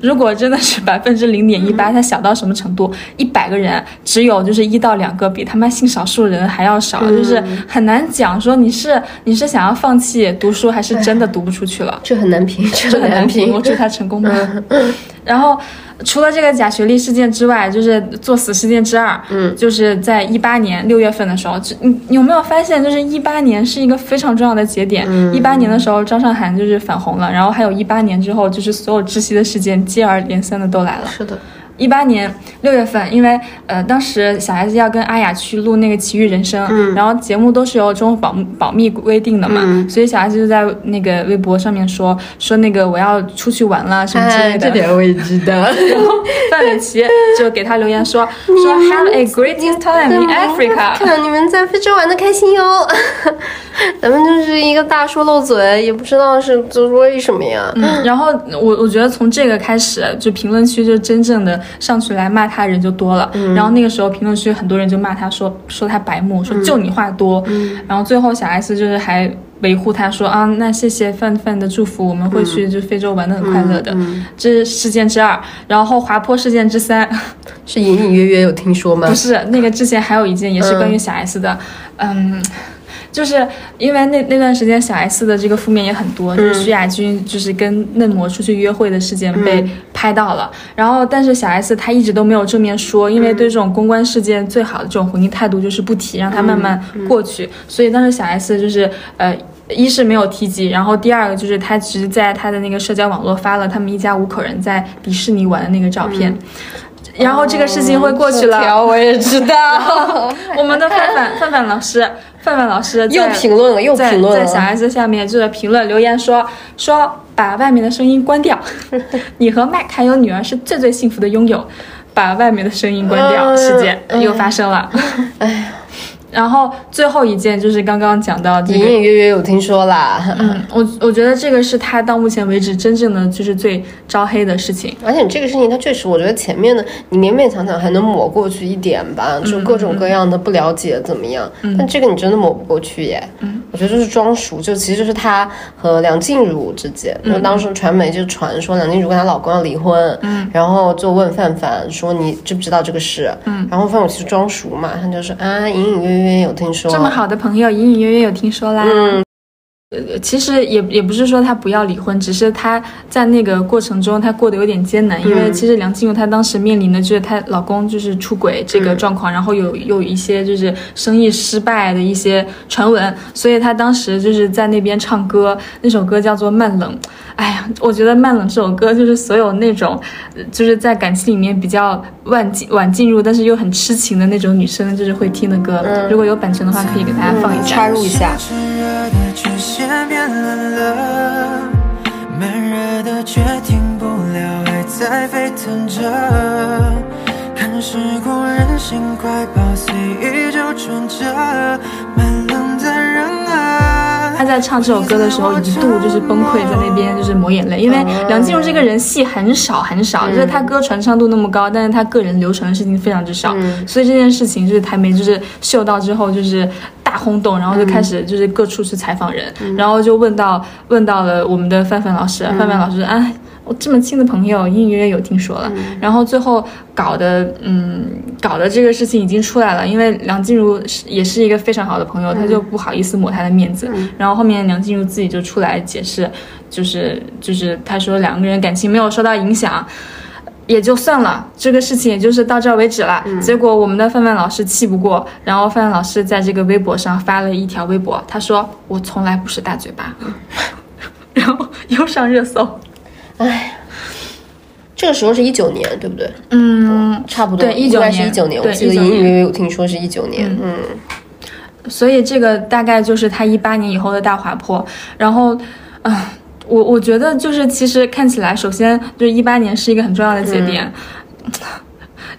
Speaker 2: 如果真的是百分之零点一八，它小到什么程度？一百个人只有就是一到两个比他妈性少数人还要少，就是很难讲说你是你是想要放弃读书，还是真的读不出去了？
Speaker 3: 这很难评，
Speaker 2: 这很难评。我祝他成功吧。然后。除了这个假学历事件之外，就是作死事件之二，
Speaker 3: 嗯，
Speaker 2: 就是在一八年六月份的时候，你有没有发现，就是一八年是一个非常重要的节点。一八年的时候，张韶涵就是反红了，然后还有一八年之后，就是所有窒息的事件接二连三的都来了。
Speaker 3: 是的。
Speaker 2: 一八年六月份，因为呃，当时小孩子要跟阿雅去录那个《奇遇人生》，然后节目都是由中保保密规定的嘛，所以小孩子就在那个微博上面说说那个我要出去玩了什么之类的。
Speaker 3: 这点我也知道。
Speaker 2: 然后范玮琪就给他留言说 说 Have a great time in Africa，
Speaker 3: 看你们在非洲玩的开心哟。咱们就是一个大叔漏嘴，也不知道是为什么呀。
Speaker 2: 然后我我觉得从这个开始，就评论区就真正的。上去来骂他人就多了。然后那个时候评论区很多人就骂他说说他白目，说就你话多。然后最后小 S 就是还维护他说啊，那谢谢范范的祝福，我们会去就非洲玩的很快乐的。这是事件之二，然后滑坡事件之三。
Speaker 3: 是隐隐约约有听说吗？
Speaker 2: 不是，那个之前还有一件也是关于小 S 的，嗯，就是因为那那段时间小 S 的这个负面也很多，就是徐亚军就是跟嫩模出去约会的事件被拍到了，然后但是小 S 她一直都没有正面说，因为对这种公关事件最好的这种回应态度就是不提，让它慢慢过去，所以当时小 S 就是呃。一是没有提及，然后第二个就是他只是在他的那个社交网络发了他们一家五口人在迪士尼玩的那个照片。然后这个事情会过去了，
Speaker 3: 我也知道。
Speaker 2: 我们的范范范范老师，范范老师
Speaker 3: 又评论了，又评论
Speaker 2: 了，在小 S 下面就是评论留言说说把外面的声音关掉，你和麦还有女儿是最最幸福的拥有，把外面的声音关掉，事件又发生了。哎呀。然后最后一件就是刚刚讲到，
Speaker 3: 隐隐约约有听说啦。
Speaker 2: 嗯，我我觉得这个是他到目前为止真正的就是最招黑的事情。
Speaker 3: 而且这个事情，他确实，我觉得前面的你勉勉强强还能抹过去一点吧，就各种各样的不了解怎么样。但这个你真的抹不过去耶。嗯，我觉得就是装熟，就其实就是他和梁静茹之间，就当时传媒就传说梁静茹跟她老公要离婚，嗯，然后就问范范说你知不知道这个事？嗯，然后范范其实装熟嘛，他就说啊，隐隐约约。有听说
Speaker 2: 这么好的朋友，隐隐约约有听说啦。嗯，呃，其实也也不是说他不要离婚，只是他在那个过程中他过得有点艰难，因为其实梁静茹她当时面临的就是她老公就是出轨这个状况，然后有有一些就是生意失败的一些传闻，所以她当时就是在那边唱歌，那首歌叫做《慢冷》。哎呀，我觉得《慢冷》这首歌就是所有那种，就是在感情里面比较晚进晚进入，但是又很痴情的那种女生，就是会听的歌。如果有版权的话，可以给大家放一下，
Speaker 3: 插入一下。
Speaker 2: 他在唱这首歌的时候，一度就是崩溃，在那边就是抹眼泪，因为梁静茹这个人戏很少很少，就是他歌传唱度那么高，但是他个人流传的事情非常之少，所以这件事情就是台媒就是嗅到之后就是大轰动，然后就开始就是各处去采访人，然后就问到问到了我们的范范老师，范范老师啊。我这么亲的朋友，隐隐约约有听说了，然后最后搞的，嗯，搞的这个事情已经出来了，因为梁静茹是也是一个非常好的朋友，他就不好意思抹他的面子，然后后面梁静茹自己就出来解释，就是就是他说两个人感情没有受到影响，也就算了，这个事情也就是到这儿为止了。结果我们的范范老师气不过，然后范范老师在这个微博上发了一条微博，他说我从来不是大嘴巴，然后又上热搜。
Speaker 3: 哎，这个时候是一九年，对不对？
Speaker 2: 嗯，
Speaker 3: 差不多，
Speaker 2: 对，一九
Speaker 3: 年是一九年，我记得隐隐约约有听说是一九年。嗯，
Speaker 2: 所以这个大概就是他一八年以后的大滑坡。然后，啊，我我觉得就是其实看起来，首先就是一八年是一个很重要的节点。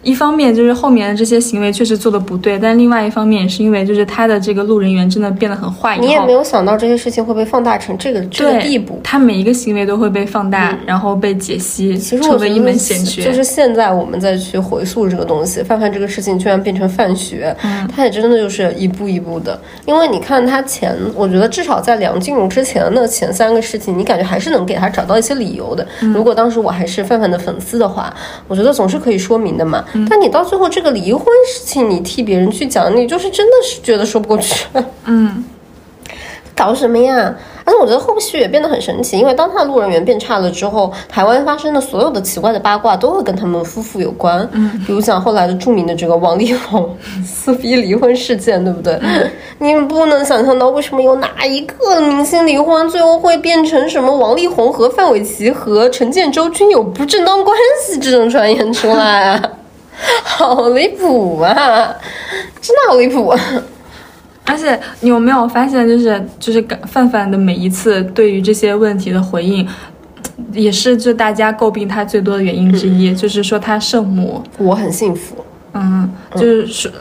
Speaker 2: 一方面就是后面的这些行为确实做的不对，但另外一方面也是因为就是他的这个路人缘真的变得很坏。
Speaker 3: 你也没有想到这些事情会被放大成这个这个地步。
Speaker 2: 他每一个行为都会被放大，然后被解析，成为一门显学。
Speaker 3: 就是现在我们再去回溯这个东西，范范这个事情居然变成范学，他也真的就是一步一步的。因为你看他前，我觉得至少在梁静茹之前的前三个事情，你感觉还是能给他找到一些理由的。如果当时我还是范范的粉丝的话，我觉得总是可以说明的嘛。但你到最后这个离婚事情，你替别人去讲，你就是真的是觉得说不过去。
Speaker 2: 嗯，
Speaker 3: 搞什么呀？而且我觉得后续也变得很神奇，因为当他的路人缘变差了之后，台湾发生的所有的奇怪的八卦都会跟他们夫妇有关。嗯，比如讲后来的著名的这个王力宏撕逼离婚事件，对不对？你不能想象到为什么有哪一个明星离婚，最后会变成什么王力宏和范玮琪和陈建州均有不正当关系这种传言出来啊？好离谱啊！真的好离谱。
Speaker 2: 啊而且你有没有发现，就是就是范范的每一次对于这些问题的回应，也是就大家诟病他最多的原因之一，就是说他圣母，
Speaker 3: 我很幸福。
Speaker 2: 嗯，就是说。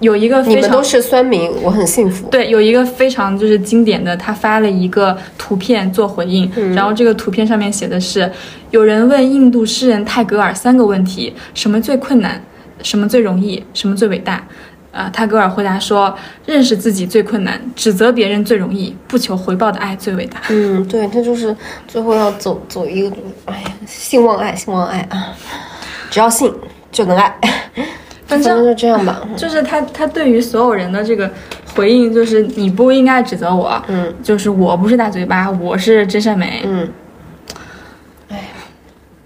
Speaker 2: 有一个非常
Speaker 3: 你们都是酸民，我很幸福。
Speaker 2: 对，有一个非常就是经典的，他发了一个图片做回应，
Speaker 3: 嗯
Speaker 2: 然后这个图片上面写的是：有人问印度诗人泰戈尔三个问题，什么最困难，什么最容易，什么最伟大。呃，泰戈尔回答说：认识自己最困难，指责别人最容易，不求回报的爱最伟大。
Speaker 3: 嗯，对，他就是最后要走走一个，哎呀，信望爱，信望爱啊，只要信就能爱，
Speaker 2: 反
Speaker 3: 反正
Speaker 2: 正
Speaker 3: 就这样吧。
Speaker 2: 就是他，他对于所有人的这个回应，就是你不应该指责我，
Speaker 3: 嗯，
Speaker 2: 就是我不是大嘴巴，我是真善美，
Speaker 3: 嗯，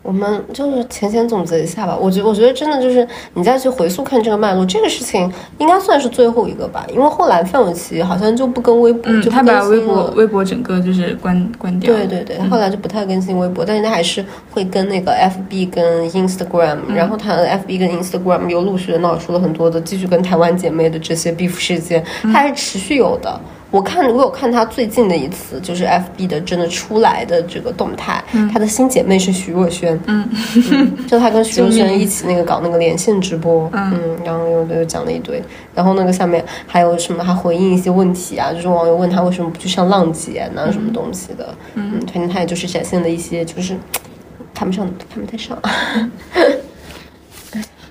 Speaker 3: 我们就是浅浅总结一下吧。我觉我觉得真的就是你再去回溯看这个脉络，这个事情应该算是最后一个吧，因为后来范玮琪好像就不跟微博，
Speaker 2: 嗯，
Speaker 3: 就不
Speaker 2: 他把微博微博整个就是关关掉，
Speaker 3: 对对对，后来就不太更新微博，但是他还是会跟那个 FB 跟 Instagram，、然后他 FB 跟 Instagram 又陆续的闹出了很多的继续跟台湾姐妹的这些 beef 事件，他还是持续有的。我看我有看他最近的一次，就是 FB 的真的出来的这个动态，他的新姐妹是徐若瑄，嗯，就他跟徐若瑄一起那个搞那个连线直播，嗯，然后又又讲了一堆，然后那个下面还有什么，还回应一些问题啊，就是网友问他为什么不去上浪姐呢，什么东西的，嗯，反正他也就是展现了一些就是 看不上看不太上，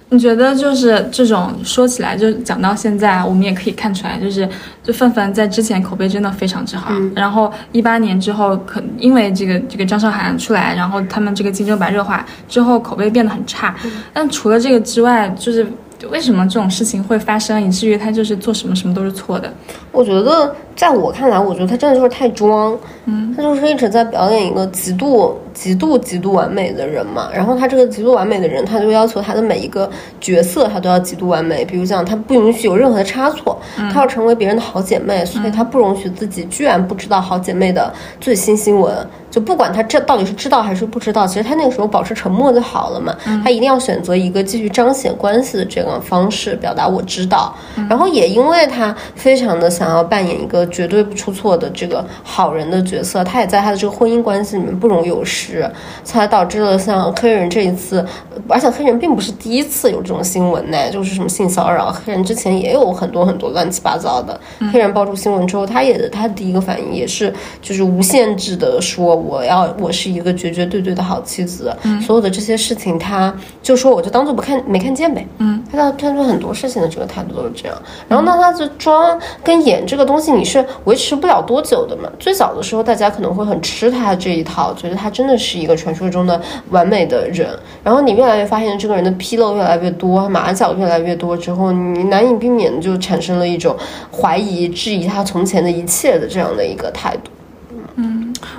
Speaker 2: 你觉得就是这种说起来，就讲到现在，我们也可以看出来，就是就范范在之前口碑真的非常之好，然后一八年之后，可因为这个这个张韶涵出来，然后他们这个竞争白热化之后，口碑变得很差。但除了这个之外，就是为什么这种事情会发生，以至于他就是做什么什么都是错的？
Speaker 3: 我觉得在我看来，我觉得他真的就是太装，嗯，他就是一直在表演一个极度、极度、极度完美的人嘛。然后他这个极度完美的人，他就要求他的每一个角色，他都要极度完美。比如讲，他不允许有任何的差错，他要成为别人的好姐妹，所以他不容许自己居然不知道好姐妹的最新新闻。就不管他这到底是知道还是不知道，其实他那个时候保持沉默就好了嘛。他一定要选择一个继续彰显关系的这个方式，表达我知道。然后也因为他非常的想要扮演一个绝对不出错的这个好人的角色，他也在他的这个婚姻关系里面不容有失，才导致了像黑人这一次，而且黑人并不是第一次有这种新闻呢，就是什么性骚扰，黑人之前也有很多很多乱七八糟的。黑人爆出新闻之后，他也他第一个反应也是就是无限制的说我要我是一个绝绝对对的好妻子，所有的这些事情他就说我就当做不看没看见呗，嗯，他到他做很多事情的这个态度都是这样。然后那他就装跟演这个东西你是维持不了多久的嘛？最早的时候大家可能会很吃他这一套，觉得他真的是一个传说中的完美的人。然后你越来越发现这个人的纰漏越来越多，马脚越来越多之后，你难以避免的就产生了一种怀疑、质疑他从前的一切的这样的一个态度。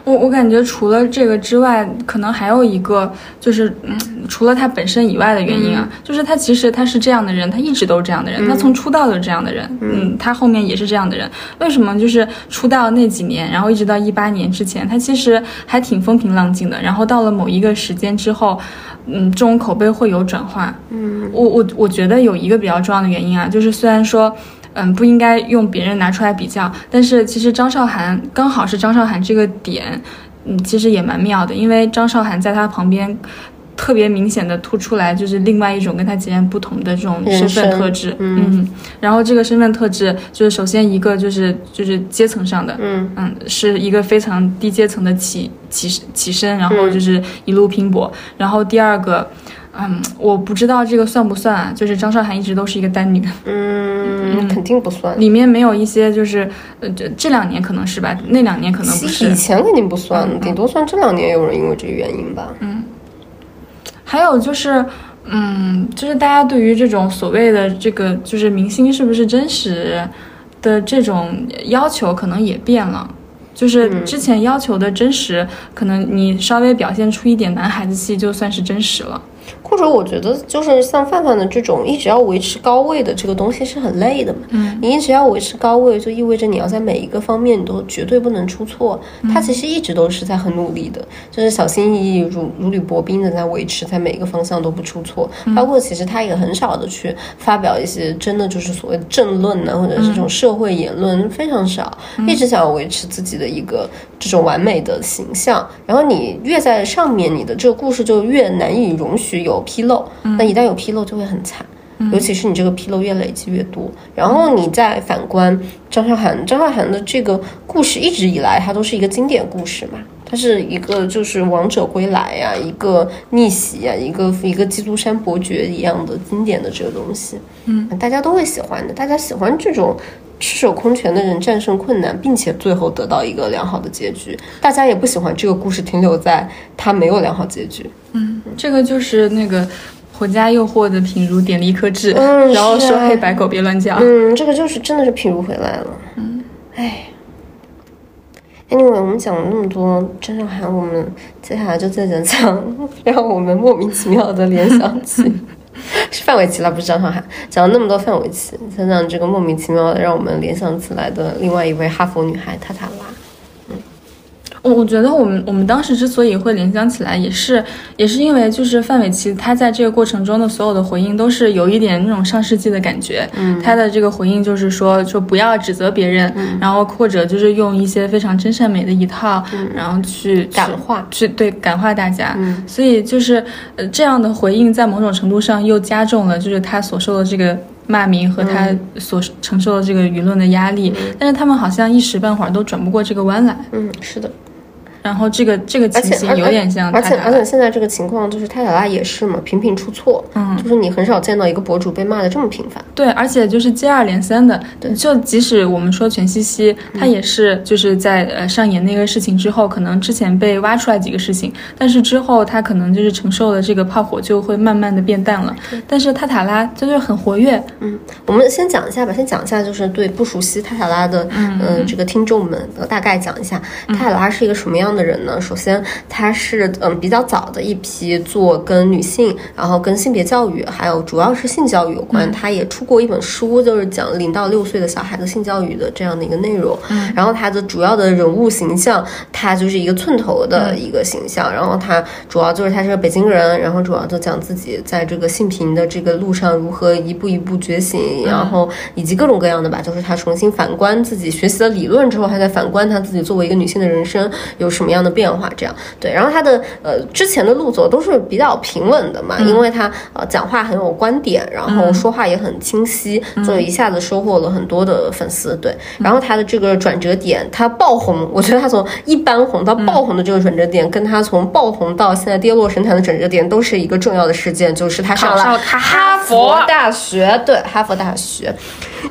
Speaker 2: 我我感觉除了这个之外，可能还有一个就是，嗯，除了他本身以外的原因啊，就是他其实他是这样的人，他一直都是这样的人，他从出道就是这样的人，嗯，他后面也是这样的人。为什么就是出道那几年，然后一直到一八年之前，他其实还挺风平浪静的，然后到了某一个时间之后，嗯，这种口碑会有转化。嗯，我我我觉得有一个比较重要的原因啊，就是虽然说。嗯，不应该用别人拿出来比较，但是其实张韶涵刚好是张韶涵这个点，嗯，其实也蛮妙的，因为张韶涵在她旁边。特别明显的突出来，就是另外一种跟她截然不同的这种身份特质，嗯，然后这个身份特质就是首先一个就是就是阶层上的，
Speaker 3: 嗯
Speaker 2: 嗯，是一个非常低阶层的起起起身，然后就是一路拼搏，然后第二个，嗯，我不知道这个算不算啊，就是张韶涵一直都是一个单女，
Speaker 3: 嗯，肯定不算。
Speaker 2: 里面没有一些就是呃这这两年可能是吧，那两年可能不是以。
Speaker 3: 前肯定不算，顶多算这两年有人因为这个原因吧。
Speaker 2: 嗯还有就是，嗯，就是大家对于这种所谓的这个就是明星是不是真实的这种要求，可能也变了。就是之前要求的真实，可能你稍微表现出一点男孩子气，就算是真实了。
Speaker 3: 或者我觉得就是像范范的这种一直要维持高位的这个东西是很累的嘛。嗯，你一直要维持高位，就意味着你要在每一个方面你都绝对不能出错。他其实一直都是在很努力的，就是小心翼翼、如如履薄冰的在维持，在每一个方向都不出错。包括其实他也很少的去发表一些真的就是所谓的政论呢，或者是这种社会言论，非常少。一直想要维持自己的一个这种完美的形象。然后你越在上面，你的这个故事就越难以容许有纰漏。那一旦有纰漏，就会很惨。尤其是你这个纰漏越累积越多。然后你再反观张韶涵，张韶涵的这个故事一直以来它都是一个经典故事嘛。它是一个就是王者归来呀，一个逆袭呀，一个一个基督山伯爵一样的经典的这个东西，
Speaker 2: 嗯，
Speaker 3: 大家都会喜欢的。大家喜欢这种赤手空拳的人战胜困难，并且最后得到一个良好的结局。大家也不喜欢这个故事停留在他没有良好结局。
Speaker 2: 嗯，这个就是那个《回家诱惑》的品如点了一颗痣，
Speaker 3: 嗯
Speaker 2: 然后说黑白狗别乱叫。
Speaker 3: 嗯，这个就是真的是品如回来了。嗯，哎。Anyway，我们讲了那么多张韶涵，我们接下来就再讲讲 让我们莫名其妙的联想起 是范玮琪了，不是张韶涵。讲了那么多范玮琪，想想这个莫名其妙的让我们联想起来的另外一位哈佛女孩塔塔拉。
Speaker 2: 我我觉得我们我们当时之所以会联想起来，也是也是因为就是范玮琪她在这个过程中的所有的回应都是有一点那种上世纪的感觉。嗯，她的这个回应就是说说不要指责别人，然后或者就是用一些非常真善美的一套，然后去
Speaker 3: 感化
Speaker 2: 去对感化大家。嗯，所以就是呃这样的回应在某种程度上又加重了就是他所受的这个。骂名和他所承受的这个舆论的压力，但是他们好像一时半会儿都转不过这个弯来。
Speaker 3: 嗯，是的。
Speaker 2: 然后这个这个情形有点像
Speaker 3: 而且而且现在这个情况就是泰塔拉也是嘛，频频出错，
Speaker 2: 嗯。
Speaker 3: 就是你很少见到一个博主被骂的这么频繁。
Speaker 2: 对，而且就是接二连三的，对。就即使我们说全西西，他也是就是在呃上演那个事情之后，可能之前被挖出来几个事情，但是之后他可能就是承受的这个炮火就会慢慢的变淡了。但是泰塔拉他就是很活跃，
Speaker 3: 嗯，我们先讲一下吧，先讲一下就是对不熟悉泰塔拉的嗯、呃这个听众们，呃大概讲一下泰塔拉是一个什么样的人呢？首先，他是嗯比较早的一批做跟女性，然后跟性别教育，还有主要是性教育有关。他也出过一本书，就是讲零到六岁的小孩子性教育的这样的一个内容。嗯，然后他的主要的人物形象，他就是一个寸头的一个形象。然后他主要就是他是个北京人，然后主要就讲自己在这个性平的这个路上如何一步一步觉醒，然后以及各种各样的吧，就是他重新反观自己学习了理论之后，还在反观他自己作为一个女性的人生有什么样的变化，这样对。然后他的呃之前的路走都是比较平稳的嘛，因为他呃讲话很有观点，然后说话也很清晰，就一下子收获了很多的粉丝。对，然后他的这个转折点，他爆红，我觉得他从一般红到爆红的这个转折点，跟他从爆红到现在跌落神坛的转折点，都是一个重要的事件，就是他上了
Speaker 2: 哈佛
Speaker 3: 大学，对，哈佛大学。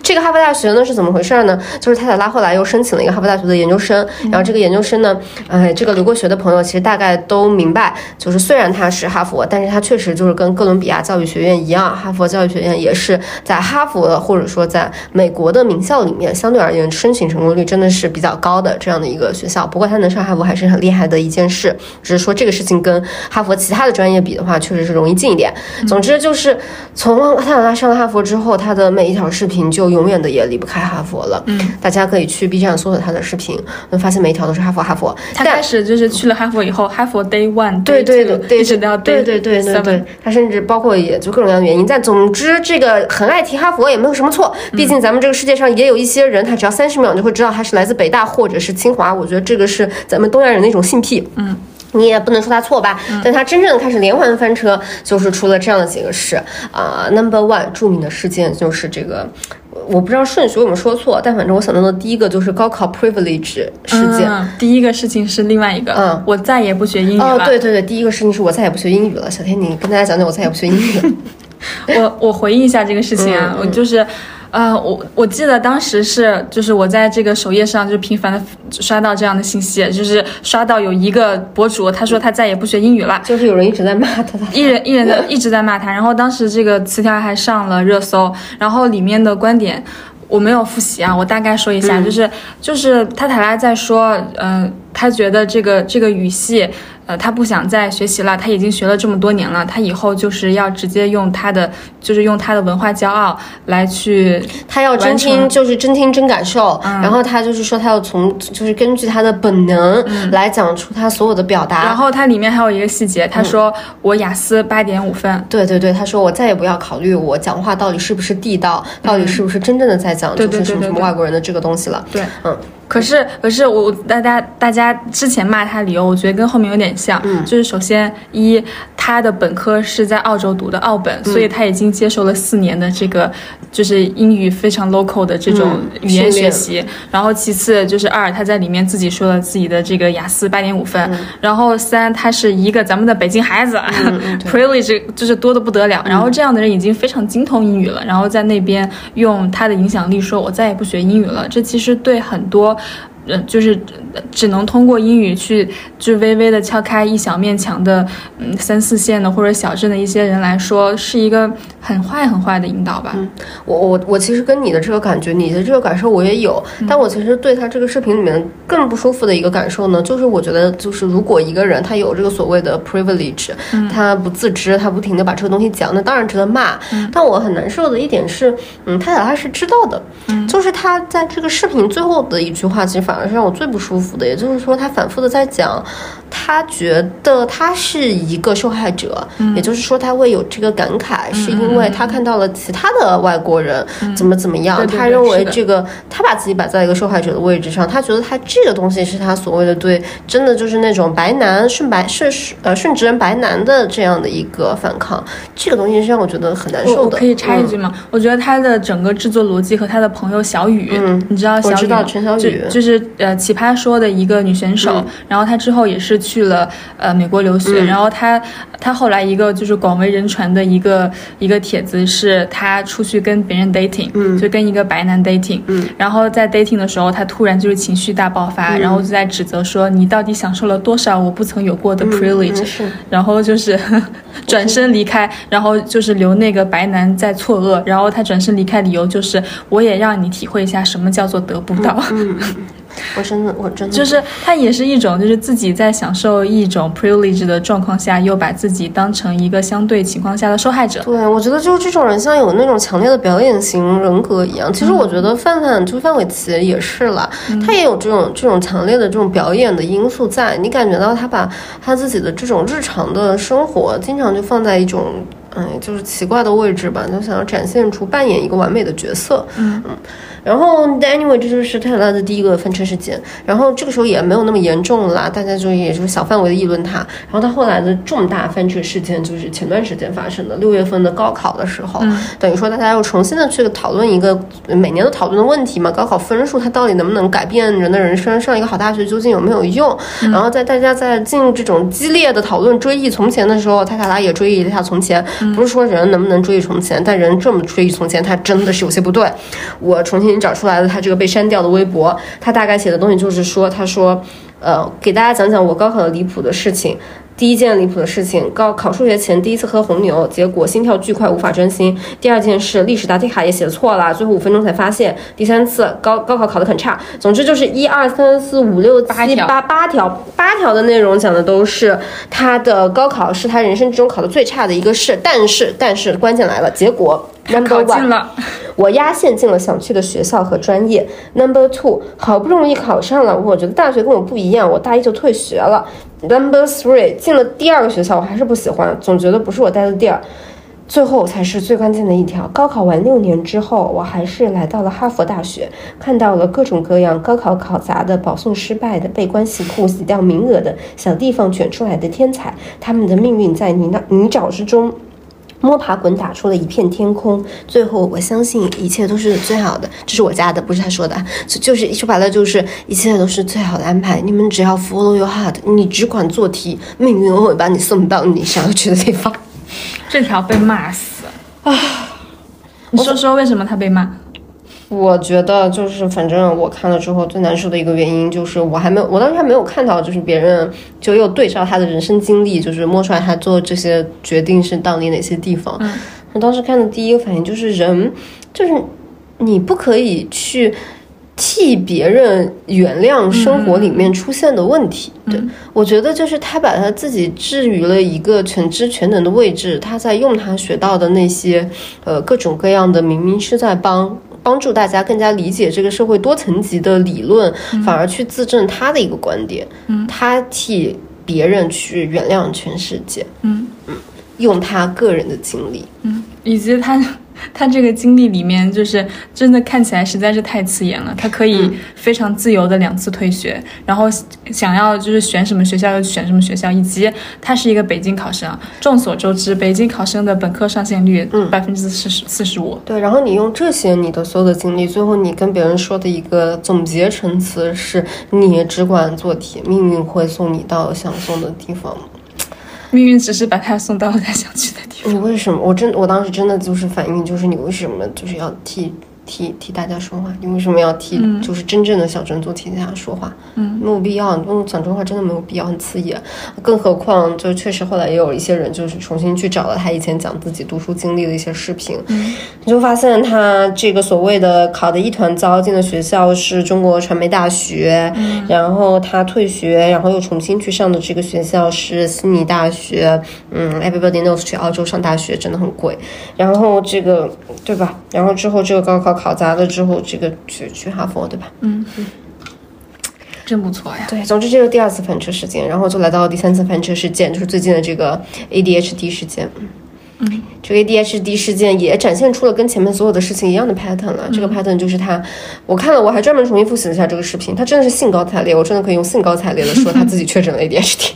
Speaker 3: 这个哈佛大学呢是怎么回事呢？就是泰塔拉后来又申请了一个哈佛大学的研究生，然后这个研究生呢，哎，这个留过学的朋友其实大概都明白，就是虽然他是哈佛，但是他确实就是跟哥伦比亚教育学院一样，哈佛教育学院也是在哈佛或者说在美国的名校里面，相对而言申请成功率真的是比较高的这样的一个学校。不过他能上哈佛还是很厉害的一件事，只是说这个事情跟哈佛其他的专业比的话，确实是容易近一点。总之就是从泰塔拉上了哈佛之后，他的每一条视频就永远的也离不开哈佛了。嗯，大家可以去 B 站搜索他的视频，能发现每一条都是哈佛哈佛。
Speaker 2: 他开始就是去了哈佛以后，哈佛 Day One，
Speaker 3: 对对对对，
Speaker 2: 一直到 Day
Speaker 3: 对对对对对他甚至包括也就各种各样的原因，但总之这个很爱提哈佛也没有什么错，毕竟咱们这个世界上也有一些人，他只要三十秒你就会知道他是来自北大或者是清华，我觉得这个是咱们东亚人的一种性癖，嗯。你也不能说他错吧，但他真正的开始连环翻车，就是出了这样的几个事啊、n u m b e r one 著名的事件就是这个，我不知道顺序有没有说错，但反正我想到的第一个就是高考 privilege 事件。
Speaker 2: 嗯，第一个事情是另外一个，
Speaker 3: 嗯
Speaker 2: 我再也不学英语
Speaker 3: 哦
Speaker 2: 了。，
Speaker 3: 对对对，第一个事情是我再也不学英语了。小天，你跟大家讲讲我再也不学英语了。
Speaker 2: 我我回忆一下这个事情
Speaker 3: 嗯
Speaker 2: 啊，我就是。呃，我我记得当时是，就是我在这个首页上就频繁的刷到这样的信息，就是刷到有一个博主，他说他再也不学英语了，
Speaker 3: 就是有人一直在骂他，
Speaker 2: 一人一人在一直在骂他，然后当时这个词条还上了热搜，然后里面的观点我没有复习啊，我大概说一下，就是就是他塔拉在说，嗯、他觉得这个这个语系。呃，他不想再学习了，他已经学了这么多年了，他以后就是要直接用他的，就是用他的文化骄傲来去，
Speaker 3: 他要真听，就是真听真感受。然后他就是说，他要从就是根据他的本能来讲出他所有的表达。
Speaker 2: 然后他里面还有一个细节，他说我雅思八点五分，
Speaker 3: 对对对，他说我再也不要考虑我讲话到底是不是地道，到底是不是真正的在讲就是什么什么外国人的这个东西了。
Speaker 2: 对，
Speaker 3: 嗯，
Speaker 2: 可是，可是我大家大家之前骂他理由，我觉得跟后面有点像，就是首先一，他的本科是在澳洲读的澳本，所以他已经接受了四年的这个就是英语非常 local 的这种语言学习。然后其次就是二，他在里面自己说了自己的这个雅思八点五分。然后三，他是一个咱们的北京孩子，privilege 就是多的不得了。然后这样的人已经非常精通英语了，然后在那边用他的影响力说，我再也不学英语了。这其实对很多。嗯，就是只能通过英语去，就微微的敲开一小面墙的，嗯，三四线的或者小镇的一些人来说，是一个很坏很坏的引导吧。
Speaker 3: 嗯，我我我其实跟你的这个感觉，你的这个感受我也有，但我其实对他这个视频里面更不舒服的一个感受呢，就是我觉得就是如果一个人他有这个所谓的 privilege，他不自知，他不停的把这个东西讲，那当然值得骂。但我很难受的一点是，嗯，他他是知道的，就是他在这个视频最后的一句话，其实反。而是让我最不舒服的，也就是说，他反复的在讲，他觉得他是一个受害者，也就是说，他会有这个感慨，是因为他看到了其他的外国人怎么怎么样，他认为这个他把自己摆在一个受害者的位置上，他觉得他这个东西是他所谓的对，真的就是那种白男顺白顺呃顺直人白男的这样的一个反抗，这个东西是让我觉得很难受的。
Speaker 2: 可以插一句吗？我觉得他的整个制作逻辑和他的朋友小雨，嗯你知道小雨
Speaker 3: 吗？陈小雨
Speaker 2: 就是。呃，奇葩说的一个女选手，然后她之后也是去了呃美国留学，然后他他后来一个就是广为人传的一个一个帖子是他出去跟别人 dating，嗯，就跟一个白男 dating，嗯，然后在 dating 的时候，他突然就是情绪大爆发，然后就在指责说你到底享受了多少我不曾有过的 privilege，然后就是 转身离开，然后就是留那个白男在错愕，然后他转身离开理由就是我也让你体会一下什么叫做得不到。
Speaker 3: 我真的，我真的
Speaker 2: 就是他也是一种，就是自己在享受一种 privilege 的状况下，又把自己当成一个相对情况下的受害者。
Speaker 3: 对，我觉得就是这种人，像有那种强烈的表演型人格一样。其实我觉得范范就范玮琪也是了，他也有这种这种强烈的这种表演的因素在。你感觉到他把他自己的这种日常的生活，经常就放在一种嗯，就是奇怪的位置吧，就想要展现出扮演一个完美的角色。嗯嗯。然后，anyway，这就是特斯拉的第一个翻车事件。然后这个时候也没有那么严重啦，大家就也就是小范围的议论他。然后他后来的重大翻车事件就是前段时间发生的六月份的高考的时候，等于说大家又重新的去讨论一个每年都讨论的问题嘛，高考分数它到底能不能改变人的人生，上一个好大学究竟有没有用？然后在大家在进入这种激烈的讨论追忆从前的时候，泰塔拉也追忆了一下从前。不是说人能不能追忆从前，但人这么追忆从前，他真的是有些不对。我重新。找出来了他这个被删掉的微博，他大概写的东西就是说，他说，呃，给大家讲讲我高考的离谱的事情。第一件离谱的事情，高考数学前第一次喝红牛，结果心跳巨快，无法专心。第二件事，历史答题卡也写错了，最后五分钟才发现。第三次高高考考得很差。总之就是一二三四五六七八八条八条的内容讲的都是他的高考是他人生之中考的最差的一个事。但是但是关键来了，结果。
Speaker 2: Number one，
Speaker 3: 我压线进了想去的学校和专业。Number two，好不容易考上了，我觉得大学跟我不一样，我大一就退学了。Number three，进了第二个学校，我还是不喜欢，总觉得不是我待的地儿。最后才是最关键的一条，高考完六年之后，我还是来到了哈佛大学，看到了各种各样高考考砸的、保送失败的、被关系户洗掉名额的小地方卷出来的天才，他们的命运在泥淖泥沼之中。摸爬滚打出了一片天空，最后我相信一切都是最好的。这是我家的，不是他说的，就是说白了就是一切都是最好的安排。你们只要 follow your heart，你只管做题，命运会把你送到你想要去的地方。
Speaker 2: 这条被骂死啊！你说说为什么他被骂？
Speaker 3: 我觉得就是，反正我看了之后最难受的一个原因就是，我还没有，我当时还没有看到，就是别人就又对照他的人生经历，就是摸出来他做这些决定是到底哪些地方。我当时看的第一个反应就是，人就是你不可以去替别人原谅生活里面出现的问题。对我觉得就是他把他自己置于了一个全知全能的位置，他在用他学到的那些呃各种各样的，明明是在帮。帮助大家更加理解这个社会多层级的理论，反而去自证他的一个观点。嗯，他替别人去原谅全世界。嗯嗯，用他个人的经历，
Speaker 2: 嗯，以及他。他这个经历里面，就是真的看起来实在是太刺眼了。他可以非常自由的两次退学，然后想要就是选什么学校就选什么学校，以及他是一个北京考生。众所周知，北京考生的本科上线率百分之四十四十五。
Speaker 3: 对，然后你用这些你的所有的经历，最后你跟别人说的一个总结陈词是：你只管做题，命运会送你到想送的地方。
Speaker 2: 命运只是把他送到了他想去的地方。
Speaker 3: 你为什么？我真，我当时真的就是反应，就是你为什么就是要替。替替大家说话，你为什么要替就是真正的小镇做替大家说话？嗯，没有必要。用讲真话真的没有必要，很刺眼。更何况，就确实后来也有一些人就是重新去找了他以前讲自己读书经历的一些视频，你就发现他这个所谓的考的一团糟，进的学校是中国传媒大学，然后他退学，然后又重新去上的这个学校是悉尼大学。嗯，Everybody knows 去澳洲上大学真的很贵。然后这个对吧？然后之后这个高考。考砸了之后，这个去去哈佛，对吧？
Speaker 2: 嗯嗯，真不错呀。
Speaker 3: 对，总之这是第二次翻车事件，然后就来到了第三次翻车事件，就是最近的这个 ADHD 事件。
Speaker 2: 嗯，
Speaker 3: 这个 ADHD 事件也展现出了跟前面所有的事情一样的 pattern 了。这个 pattern 就是他，我看了，我还专门重新复习了一下这个视频，他真的是兴高采烈，我真的可以用兴高采烈的说他自己确诊了 ADHD。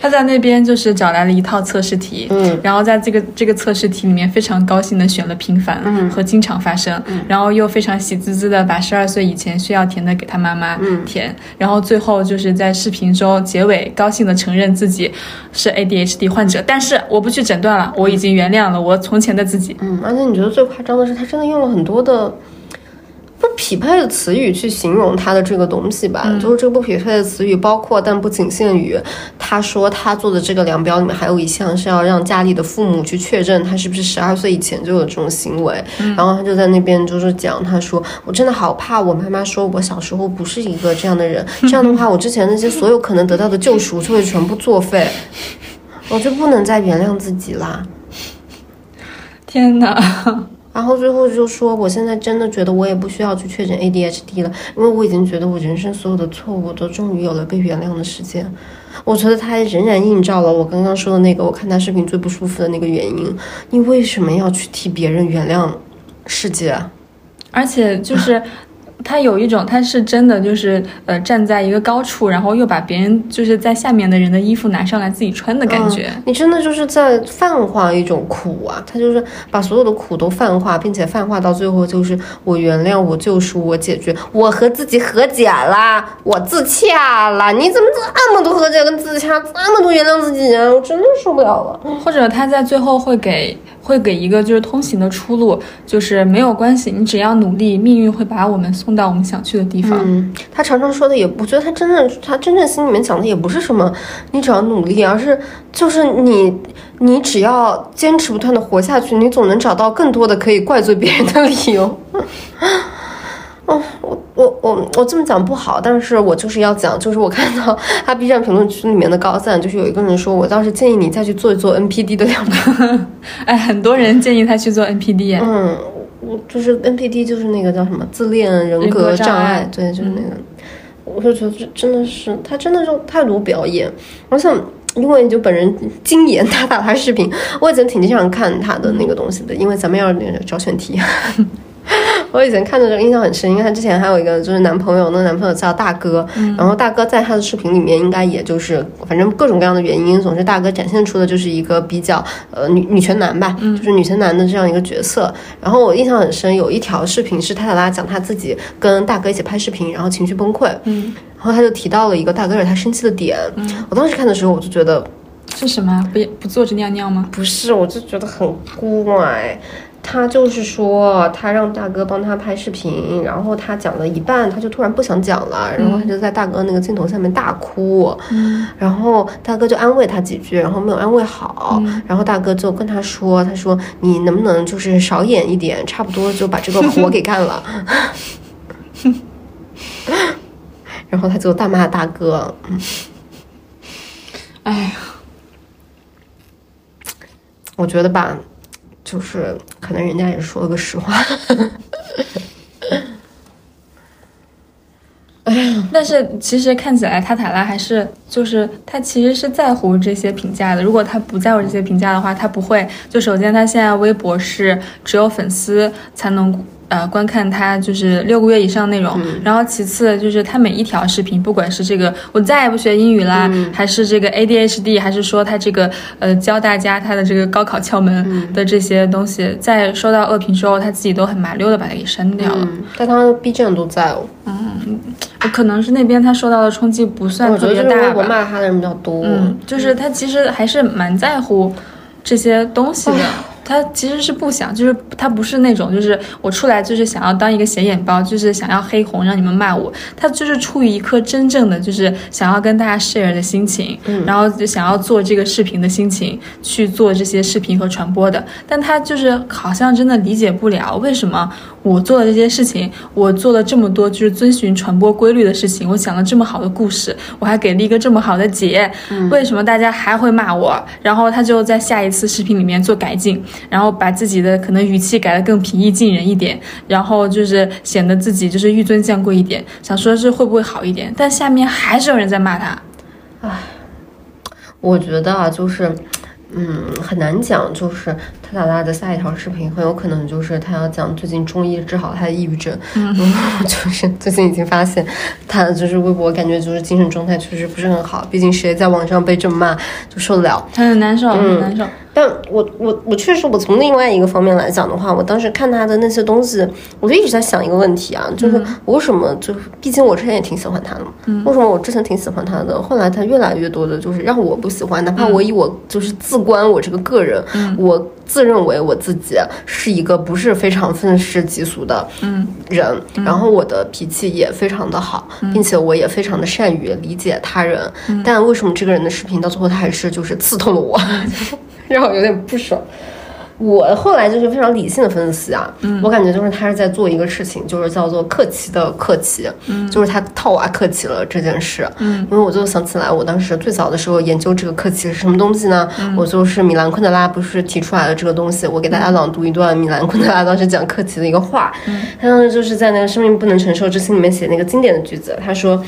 Speaker 2: 他在那边就是找来了一套测试题，嗯，然后在这个这个测试题里面非常高兴的选了频繁和经常发生，然后又非常喜滋滋的把十二岁以前需要填的给他妈妈填，然后最后就是在视频中结尾高兴的承认自己是 ADHD 患者，但是我不去诊断了，我已经原谅了我从前的自己。
Speaker 3: 嗯，而且你觉得最夸张的是他真的用了很多的。不匹配的词语去形容他的这个东西吧，就是这个不匹配的词语包括，但不仅限于，他说他做的这个量表里面还有一项是要让家里的父母去确认他是不是十二岁以前就有这种行为，然后他就在那边就是讲，他说我真的好怕我妈妈说我小时候不是一个这样的人，这样的话我之前那些所有可能得到的救赎就会全部作废，我 就不能再原谅自己啦，
Speaker 2: 天哪！
Speaker 3: 然后最后就说，我现在真的觉得我也不需要去确诊 ADHD 了，因为我已经觉得我人生所有的错误都终于有了被原谅的时间。我觉得他仍然映照了我刚刚说的那个，我看他视频最不舒服的那个原因。你为什么要去替别人原谅世界？
Speaker 2: 而且就是。他有一种，他是真的就是呃站在一个高处，然后又把别人就是在下面的人的衣服拿上来自己穿的感觉。
Speaker 3: 你真的就是在泛化一种苦啊！他就是把所有的苦都泛化，并且泛化到最后就是我原谅，我救赎，我解决，我和自己和解啦，我自洽啦。你怎么这么多和解跟自洽，这么多原谅自己啊？我真的受不了了。
Speaker 2: 或者他在最后会给。会给一个就是通行的出路，就是没有关系，你只要努力，命运会把我们送到我们想去的地方。
Speaker 3: 嗯，他常常说的也，我觉得他真正他真正心里面讲的也不是什么你只要努力，而是就是你你只要坚持不断的活下去，你总能找到更多的可以怪罪别人的理由。哦，我我我我这么讲不好，但是我就是要讲，就是我看到 他 B 站评论区里面的高赞，就是有一个人说，我倒是建议你再去做一做 NPD 的量表。
Speaker 2: 哎，很多人建议他去做 NPD。
Speaker 3: 嗯，我就是 NPD，就是那个叫什么自恋人格障碍，对，就是那个。我就觉得这真的是他真的是太多表演，我想因为就本人精研他打他视频，我以前挺经常看他的那个东西的，因为咱们要那个找选题。我以前看的这个印象很深，因为她之前还有一个就是男朋友，那男朋友叫大哥，然后大哥在他的视频里面应该也就是反正各种各样的原因，总之大哥展现出的就是一个比较呃女女权男吧，就是女权男的这样一个角色。然后我印象很深，有一条视频是泰塔拉讲他自己跟大哥一起拍视频，然后情绪崩溃，嗯，然后他就提到了一个大哥惹他生气的点，嗯，我当时看的时候我就觉得
Speaker 2: 是什么？不不坐着尿尿吗？
Speaker 3: 不是，我就觉得很怪。他就是说，他让大哥帮他拍视频，然后他讲了一半，他就突然不想讲了，然后他就在大哥那个镜头下面大哭，然后大哥就安慰他几句，然后没有安慰好，然后大哥就跟他说：“他说你能不能就是少演一点，差不多就把这个活给干了。”然后他就大骂大哥，
Speaker 2: 哎呀，
Speaker 3: 我觉得吧。就是可能人家也说了个实话，
Speaker 2: 哎呀，但是其实看起来塔塔拉还是就是他其实是在乎这些评价的。如果他不在乎这些评价的话，他不会。就首先他现在微博是只有粉丝才能。呃，观看他就是六个月以上内容，然后其次就是他每一条视频，不管是这个我再也不学英语啦，还是这个 ADHD，还是说他这个呃教大家他的这个高考窍门的这些东西，在收到恶评之后，他自己都很麻溜的把它给删掉了。
Speaker 3: 但他 B 站都在哦。
Speaker 2: 嗯，可能是那边他受到的冲击不算特别大
Speaker 3: 吧。骂他的人比较多。
Speaker 2: 嗯，就是他其实还是蛮在乎这些东西的。他其实是不想，就是他不是那种，就是我出来就是想要当一个显眼包，就是想要黑红让你们骂我。他就是出于一颗真正的就是想要跟大家 share 的心情，然后就想要做这个视频的心情去做这些视频和传播的。但他就是好像真的理解不了为什么。我做了这些事情，我做了这么多，就是遵循传播规律的事情。我讲了这么好的故事，我还给了一个这么好的解，为什么大家还会骂我？然后他就在下一次视频里面做改进，然后把自己的可能语气改得更平易近人一点，然后就是显得自己就是欲尊降贵一点，想说是会不会好一点？但下面还是有人在骂他。
Speaker 3: 唉，我觉得啊，就是。嗯，很难讲，就是塔塔拉的下一条视频很有可能就是他要讲最近中医治好他的抑郁症，嗯，就是最近已经发现他就是微博感觉就是精神状态确实不是很好，毕竟谁在网上被这么骂就受得了，
Speaker 2: 他很难受，很难受。
Speaker 3: 但我我我确实，我从另外一个方面来讲的话，我当时看他的那些东西，我就一直在想一个问题啊，就是我为什么就是，毕竟我之前也挺喜欢他的嘛，为什么我之前挺喜欢他的，后来他越来越多的就是让我不喜欢，哪怕我以我就是自观我这个个人，我自认为我自己是一个不是非常愤世嫉俗的人，然后我的脾气也非常的好，并且我也非常的善于理解他人，但为什么这个人的视频到最后他还是就是刺痛了我？让我有点不爽。我后来就是非常理性的分析啊，我感觉就是他是在做一个事情，就是叫做克奇的克奇，就是他套娃克奇了这件事。嗯，因为我就想起来，我当时最早的时候研究这个克奇是什么东西呢？我就是米兰昆德拉不是提出来了这个东西，我给大家朗读一段米兰昆德拉当时讲克奇的一个话。他当时就是在那个《生命不能承受之轻》里面写那个经典的句子，他说。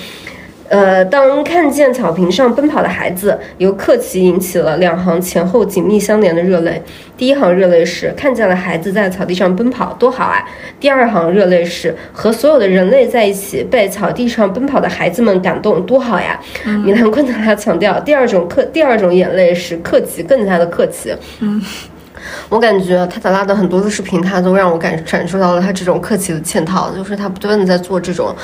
Speaker 3: 呃，当看见草坪上奔跑的孩子，由克奇引起了两行前后紧密相连的热泪。第一行热泪是看见了孩子在草地上奔跑，多好啊！第二行热泪是和所有的人类在一起，被草地上奔跑的孩子们感动，多好呀！米兰昆德拉强调，第二种克，第二种眼泪是客气更加的客气。嗯。我感觉塔塔拉的很多的视频，他都让我感感受到了他这种客气的嵌套，就是他不断的在做这种，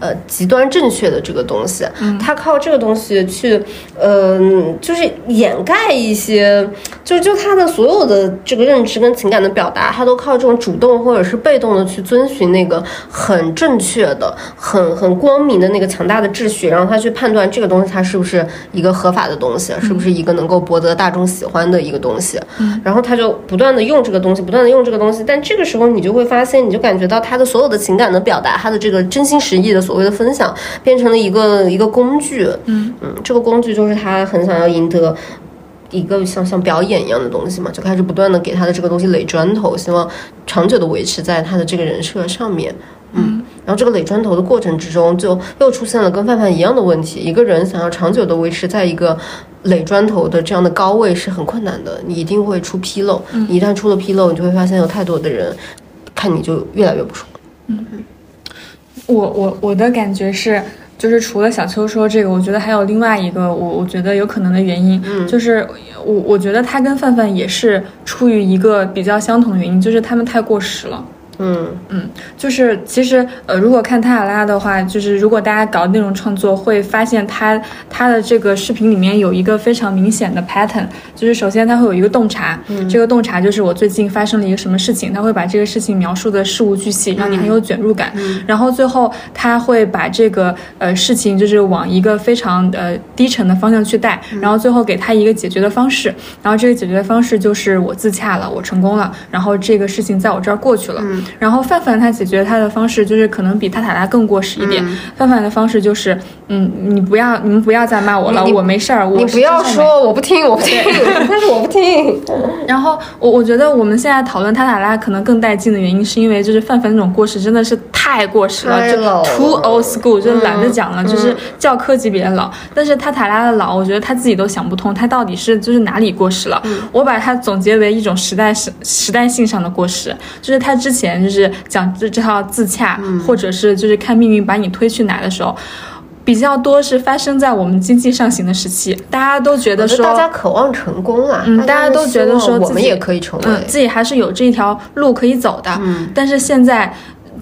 Speaker 3: 呃，极端正确的这个东西，他靠这个东西去，嗯，就是掩盖一些，就就他的所有的这个认知跟情感的表达，他都靠这种主动或者是被动的去遵循那个很正确的、很很光明的那个强大的秩序，然后他去判断这个东西它是不是一个合法的东西，是不是一个能够博得大众喜欢的一个东西，然后他就。不断的用这个东西，不断的用这个东西，但这个时候你就会发现，你就感觉到他的所有的情感的表达，他的这个真心实意的所谓的分享，变成了一个一个工具。嗯嗯，这个工具就是他很想要赢得一个像像表演一样的东西嘛，就开始不断的给他的这个东西垒砖头，希望长久的维持在他的这个人设上面。嗯，然后这个垒砖头的过程之中，就又出现了跟范范一样的问题。一个人想要长久的维持在一个垒砖头的这样的高位是很困难的，你一定会出纰漏。你一旦出了纰漏，你就会发现有太多的人看你就越来越不爽。
Speaker 2: 嗯嗯，我我我的感觉是，就是除了小秋说这个，我觉得还有另外一个我我觉得有可能的原因，就是我我觉得他跟范范也是出于一个比较相同的原因，就是他们太过时了。
Speaker 3: 嗯。
Speaker 2: 嗯，就是其实呃，如果看塔塔拉的话，就是如果大家搞内容创作，会发现他他的这个视频里面有一个非常明显的 pattern，就是首先他会有一个洞察，这个洞察就是我最近发生了一个什么事情，他会把这个事情描述的事无巨细，让你很有卷入感。然后最后他会把这个呃事情就是往一个非常呃低沉的方向去带，然后最后给他一个解决的方式，然后这个解决的方式就是我自洽了，我成功了，然后这个事情在我这儿过去了。然后范范他解决他的方式就是可能比塔塔拉更过时一点。范范的方式就是，嗯，你不要，你们不要再骂我了，我没事儿，我
Speaker 3: 你不要说我不听，我不听，但是 我不听。
Speaker 2: 然后我我觉得我们现在讨论塔塔拉可能更带劲的原因，是因为就是范范那种过时真的是太过时了，就 too old school，就懒得讲了，就是教科级别的老。但是塔塔拉的老，我觉得他自己都想不通，他到底是就是哪里过时了。我把它总结为一种时代时时代性上的过时，就是他之前就是讲这这套自洽，或者是就是看命运把你推去哪的时候。比较多是发生在我们经济上行的时期，大家都觉得说，
Speaker 3: 大家渴望成功啊，
Speaker 2: 嗯，大家都觉得说自己
Speaker 3: 我们也可以成为。
Speaker 2: 嗯，自己还是有这条路可以走的。嗯，但是现在。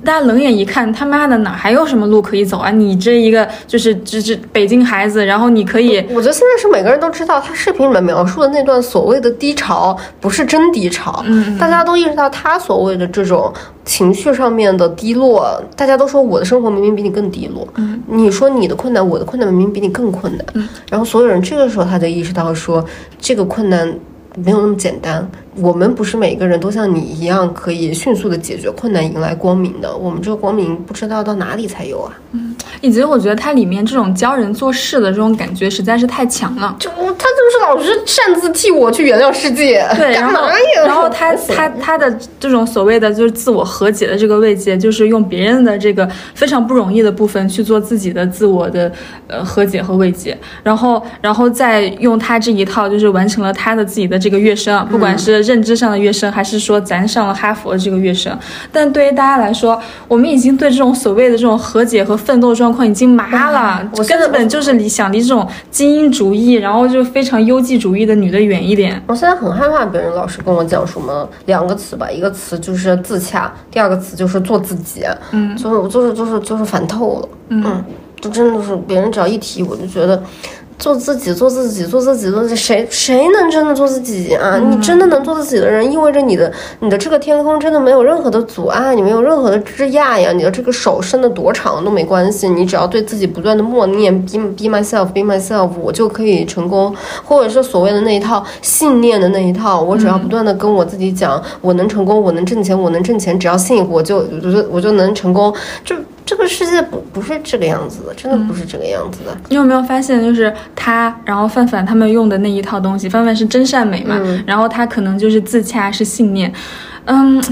Speaker 2: 大家冷眼一看，他妈的哪还有什么路可以走啊？你这一个就是这这北京孩子，然后你可以，
Speaker 3: 我觉得现在是每个人都知道，他视频里面描述的那段所谓的低潮不是真低潮，嗯，大家都意识到他所谓的这种情绪上面的低落，大家都说我的生活明明比你更低落，嗯，你说你的困难，我的困难明明比你更困难，嗯，然后所有人这个时候他就意识到说这个困难。没有那么简单，我们不是每个人都像你一样可以迅速的解决困难，迎来光明的。我们这个光明不知道到哪里才有啊！
Speaker 2: 嗯，以及我觉得它里面这种教人做事的这种感觉实在是太强了。
Speaker 3: 就他就是老是擅自替我去原谅世界，
Speaker 2: 对，然后然后他他他的这种所谓的就是自我和解的这个慰藉，就是用别人的这个非常不容易的部分去做自己的自我的呃和解和慰藉，然后然后再用他这一套就是完成了他的自己的。这个跃升，不管是认知上的跃升，还是说咱上了哈佛的这个跃升，但对于大家来说，我们已经对这种所谓的这种和解和奋斗状况已经麻了。我根本就是离想离这种精英主义，然后就非常优绩主义的女的远一点。
Speaker 3: 我现在很害怕别人老是跟我讲什么两个词吧，一个词就是自洽，第二个词就是做自己。嗯，就是就是就是就是烦透了。嗯，就真的是别人只要一提，我就觉得。做自己，做自己，做自己，做自己，谁谁能真的做自己啊？你真的能做自己的人，意味着你的你的这个天空真的没有任何的阻碍，你没有任何的枝桠呀，你的这个手伸的多长都没关系，你只要对自己不断的默念 be be myself be myself，我就可以成功，或者是所谓的那一套信念的那一套，我只要不断的跟我自己讲，我能成功，我能挣钱，我能挣钱，只要信我就我就我就能成功，就。这个世界不不是这个样子的，真的不是这个样子的。
Speaker 2: 你有没有发现，就是他，然后范范他们用的那一套东西，范范是真善美嘛，然后他可能就是自洽是信念，嗯，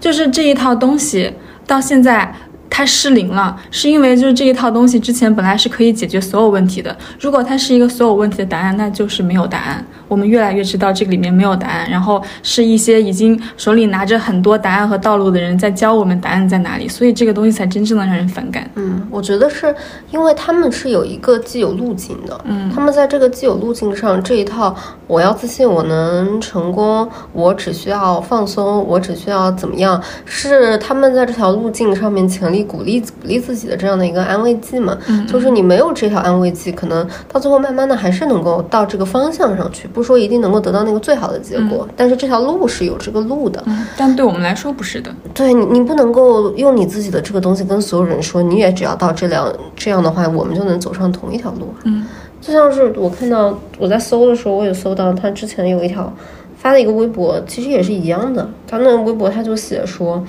Speaker 2: 就是这一套东西到现在。它失灵了，是因为就是这一套东西之前本来是可以解决所有问题的。如果它是一个所有问题的答案，那就是没有答案。我们越来越知道这个里面没有答案，然后是一些已经手里拿着很多答案和道路的人在教我们答案在哪里，所以这个东西才真正的让人反感。
Speaker 3: 嗯，我觉得是因为他们是有一个既有路径的，
Speaker 2: 嗯，
Speaker 3: 他们在这个既有路径上这一套，我要自信，我能成功，我只需要放松，我只需要怎么样，是他们在这条路径上面强力。鼓励鼓励自己的这样的一个安慰剂嘛，就是你没有这条安慰剂，可能到最后慢慢的还是能够到这个方向上去，不说一定能够得到那个最好的结果，但是这条路是有这个路的，
Speaker 2: 但对我们来说不是的。
Speaker 3: 对你，你不能够用你自己的这个东西跟所有人说，你也只要到这两这样的话，我们就能走上同一条路。
Speaker 2: 嗯，
Speaker 3: 就像是我看到我在搜的时候，我也搜到他之前有一条发了一个微博，其实也是一样的，他那个微博他就写说，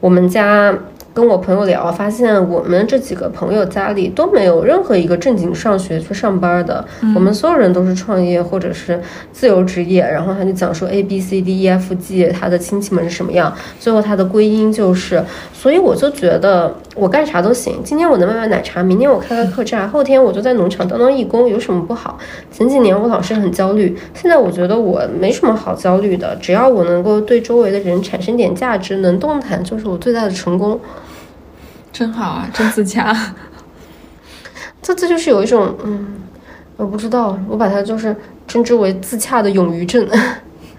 Speaker 3: 我们家。跟我朋友聊，发现我们这几个朋友家里都没有任何一个正经上学去上班的，我们所有人都是创业或者是自由职业。然后他就讲说 A B C D E F G 他的亲戚们是什么样，最后他的归因就是，所以我就觉得我干啥都行。今天我能卖卖奶茶，明天我开开客栈，后天我就在农场当当义工，有什么不好？前几年我老是很焦虑，现在我觉得我没什么好焦虑的，只要我能够对周围的人产生点价值，能动弹，就是我最大的成功。
Speaker 2: 真好啊，真自洽。
Speaker 3: 这这就是有一种，嗯，我不知道，我把它就是称之为自洽的勇于症。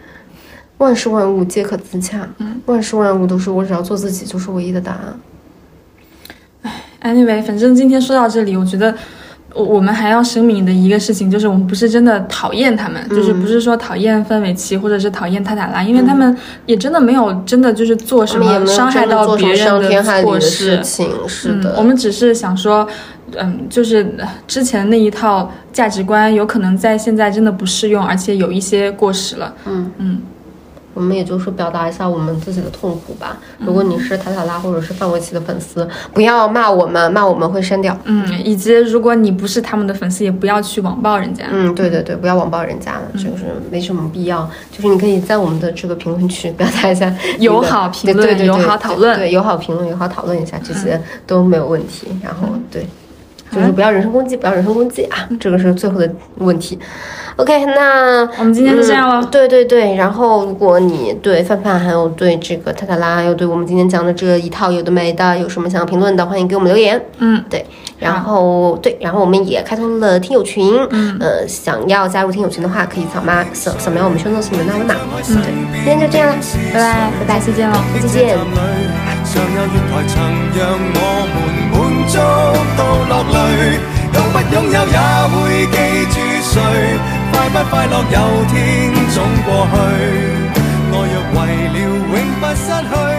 Speaker 3: 万事万物皆可自洽，嗯，万事万物都是我只要做自己就是唯一的答案。
Speaker 2: 哎，anyway，反正今天说到这里，我觉得。我我们还要声明的一个事情就是，我们不是真的讨厌他们，就是不是说讨厌范玮琪或者是讨厌塔塔拉，因为他们也真的没有真的就是做什么伤害到别人
Speaker 3: 的
Speaker 2: 错
Speaker 3: 事情。是的，
Speaker 2: 我们只是想说，嗯，就是之前那一套价值观有可能在现在真的不适用，而且有一些过时了。
Speaker 3: 嗯
Speaker 2: 嗯，
Speaker 3: 我们也就是表达一下我们自己的痛苦吧。如果你是塔塔拉或者是范玮琪的粉丝，不要骂我们，骂我们会删掉。
Speaker 2: 嗯，以及如果你不是他们的粉丝，也不要去网暴人家。
Speaker 3: 嗯，对对对，不要网暴人家了，就是没什么必要。就是你可以在我们的这个评论区表达一下
Speaker 2: 友好评论、友好讨论，
Speaker 3: 对友好评论、友好讨论一下，这些都没有问题。然后对。就是不要人身攻击，不要人身攻击啊！这个是最后的问题。OK，那
Speaker 2: 我们今天就这样了。
Speaker 3: 对对对，然后如果你对范范还有对这个泰塔拉，还有对我们今天讲的这一套有的没的，有什么想要评论的，欢迎给我们留言。
Speaker 2: 嗯，
Speaker 3: 对。然后对，然后我们也开通了听友群。嗯，呃，想要加入听友群的话，可以扫码扫扫描我们宣传里面的二维码。嗯，对。今天就这样了，
Speaker 2: 拜拜拜拜，再见了，
Speaker 3: 再见。
Speaker 1: 足到落泪，拥不拥有也会记住谁？快不快乐有天总过去，爱若为了永不失去。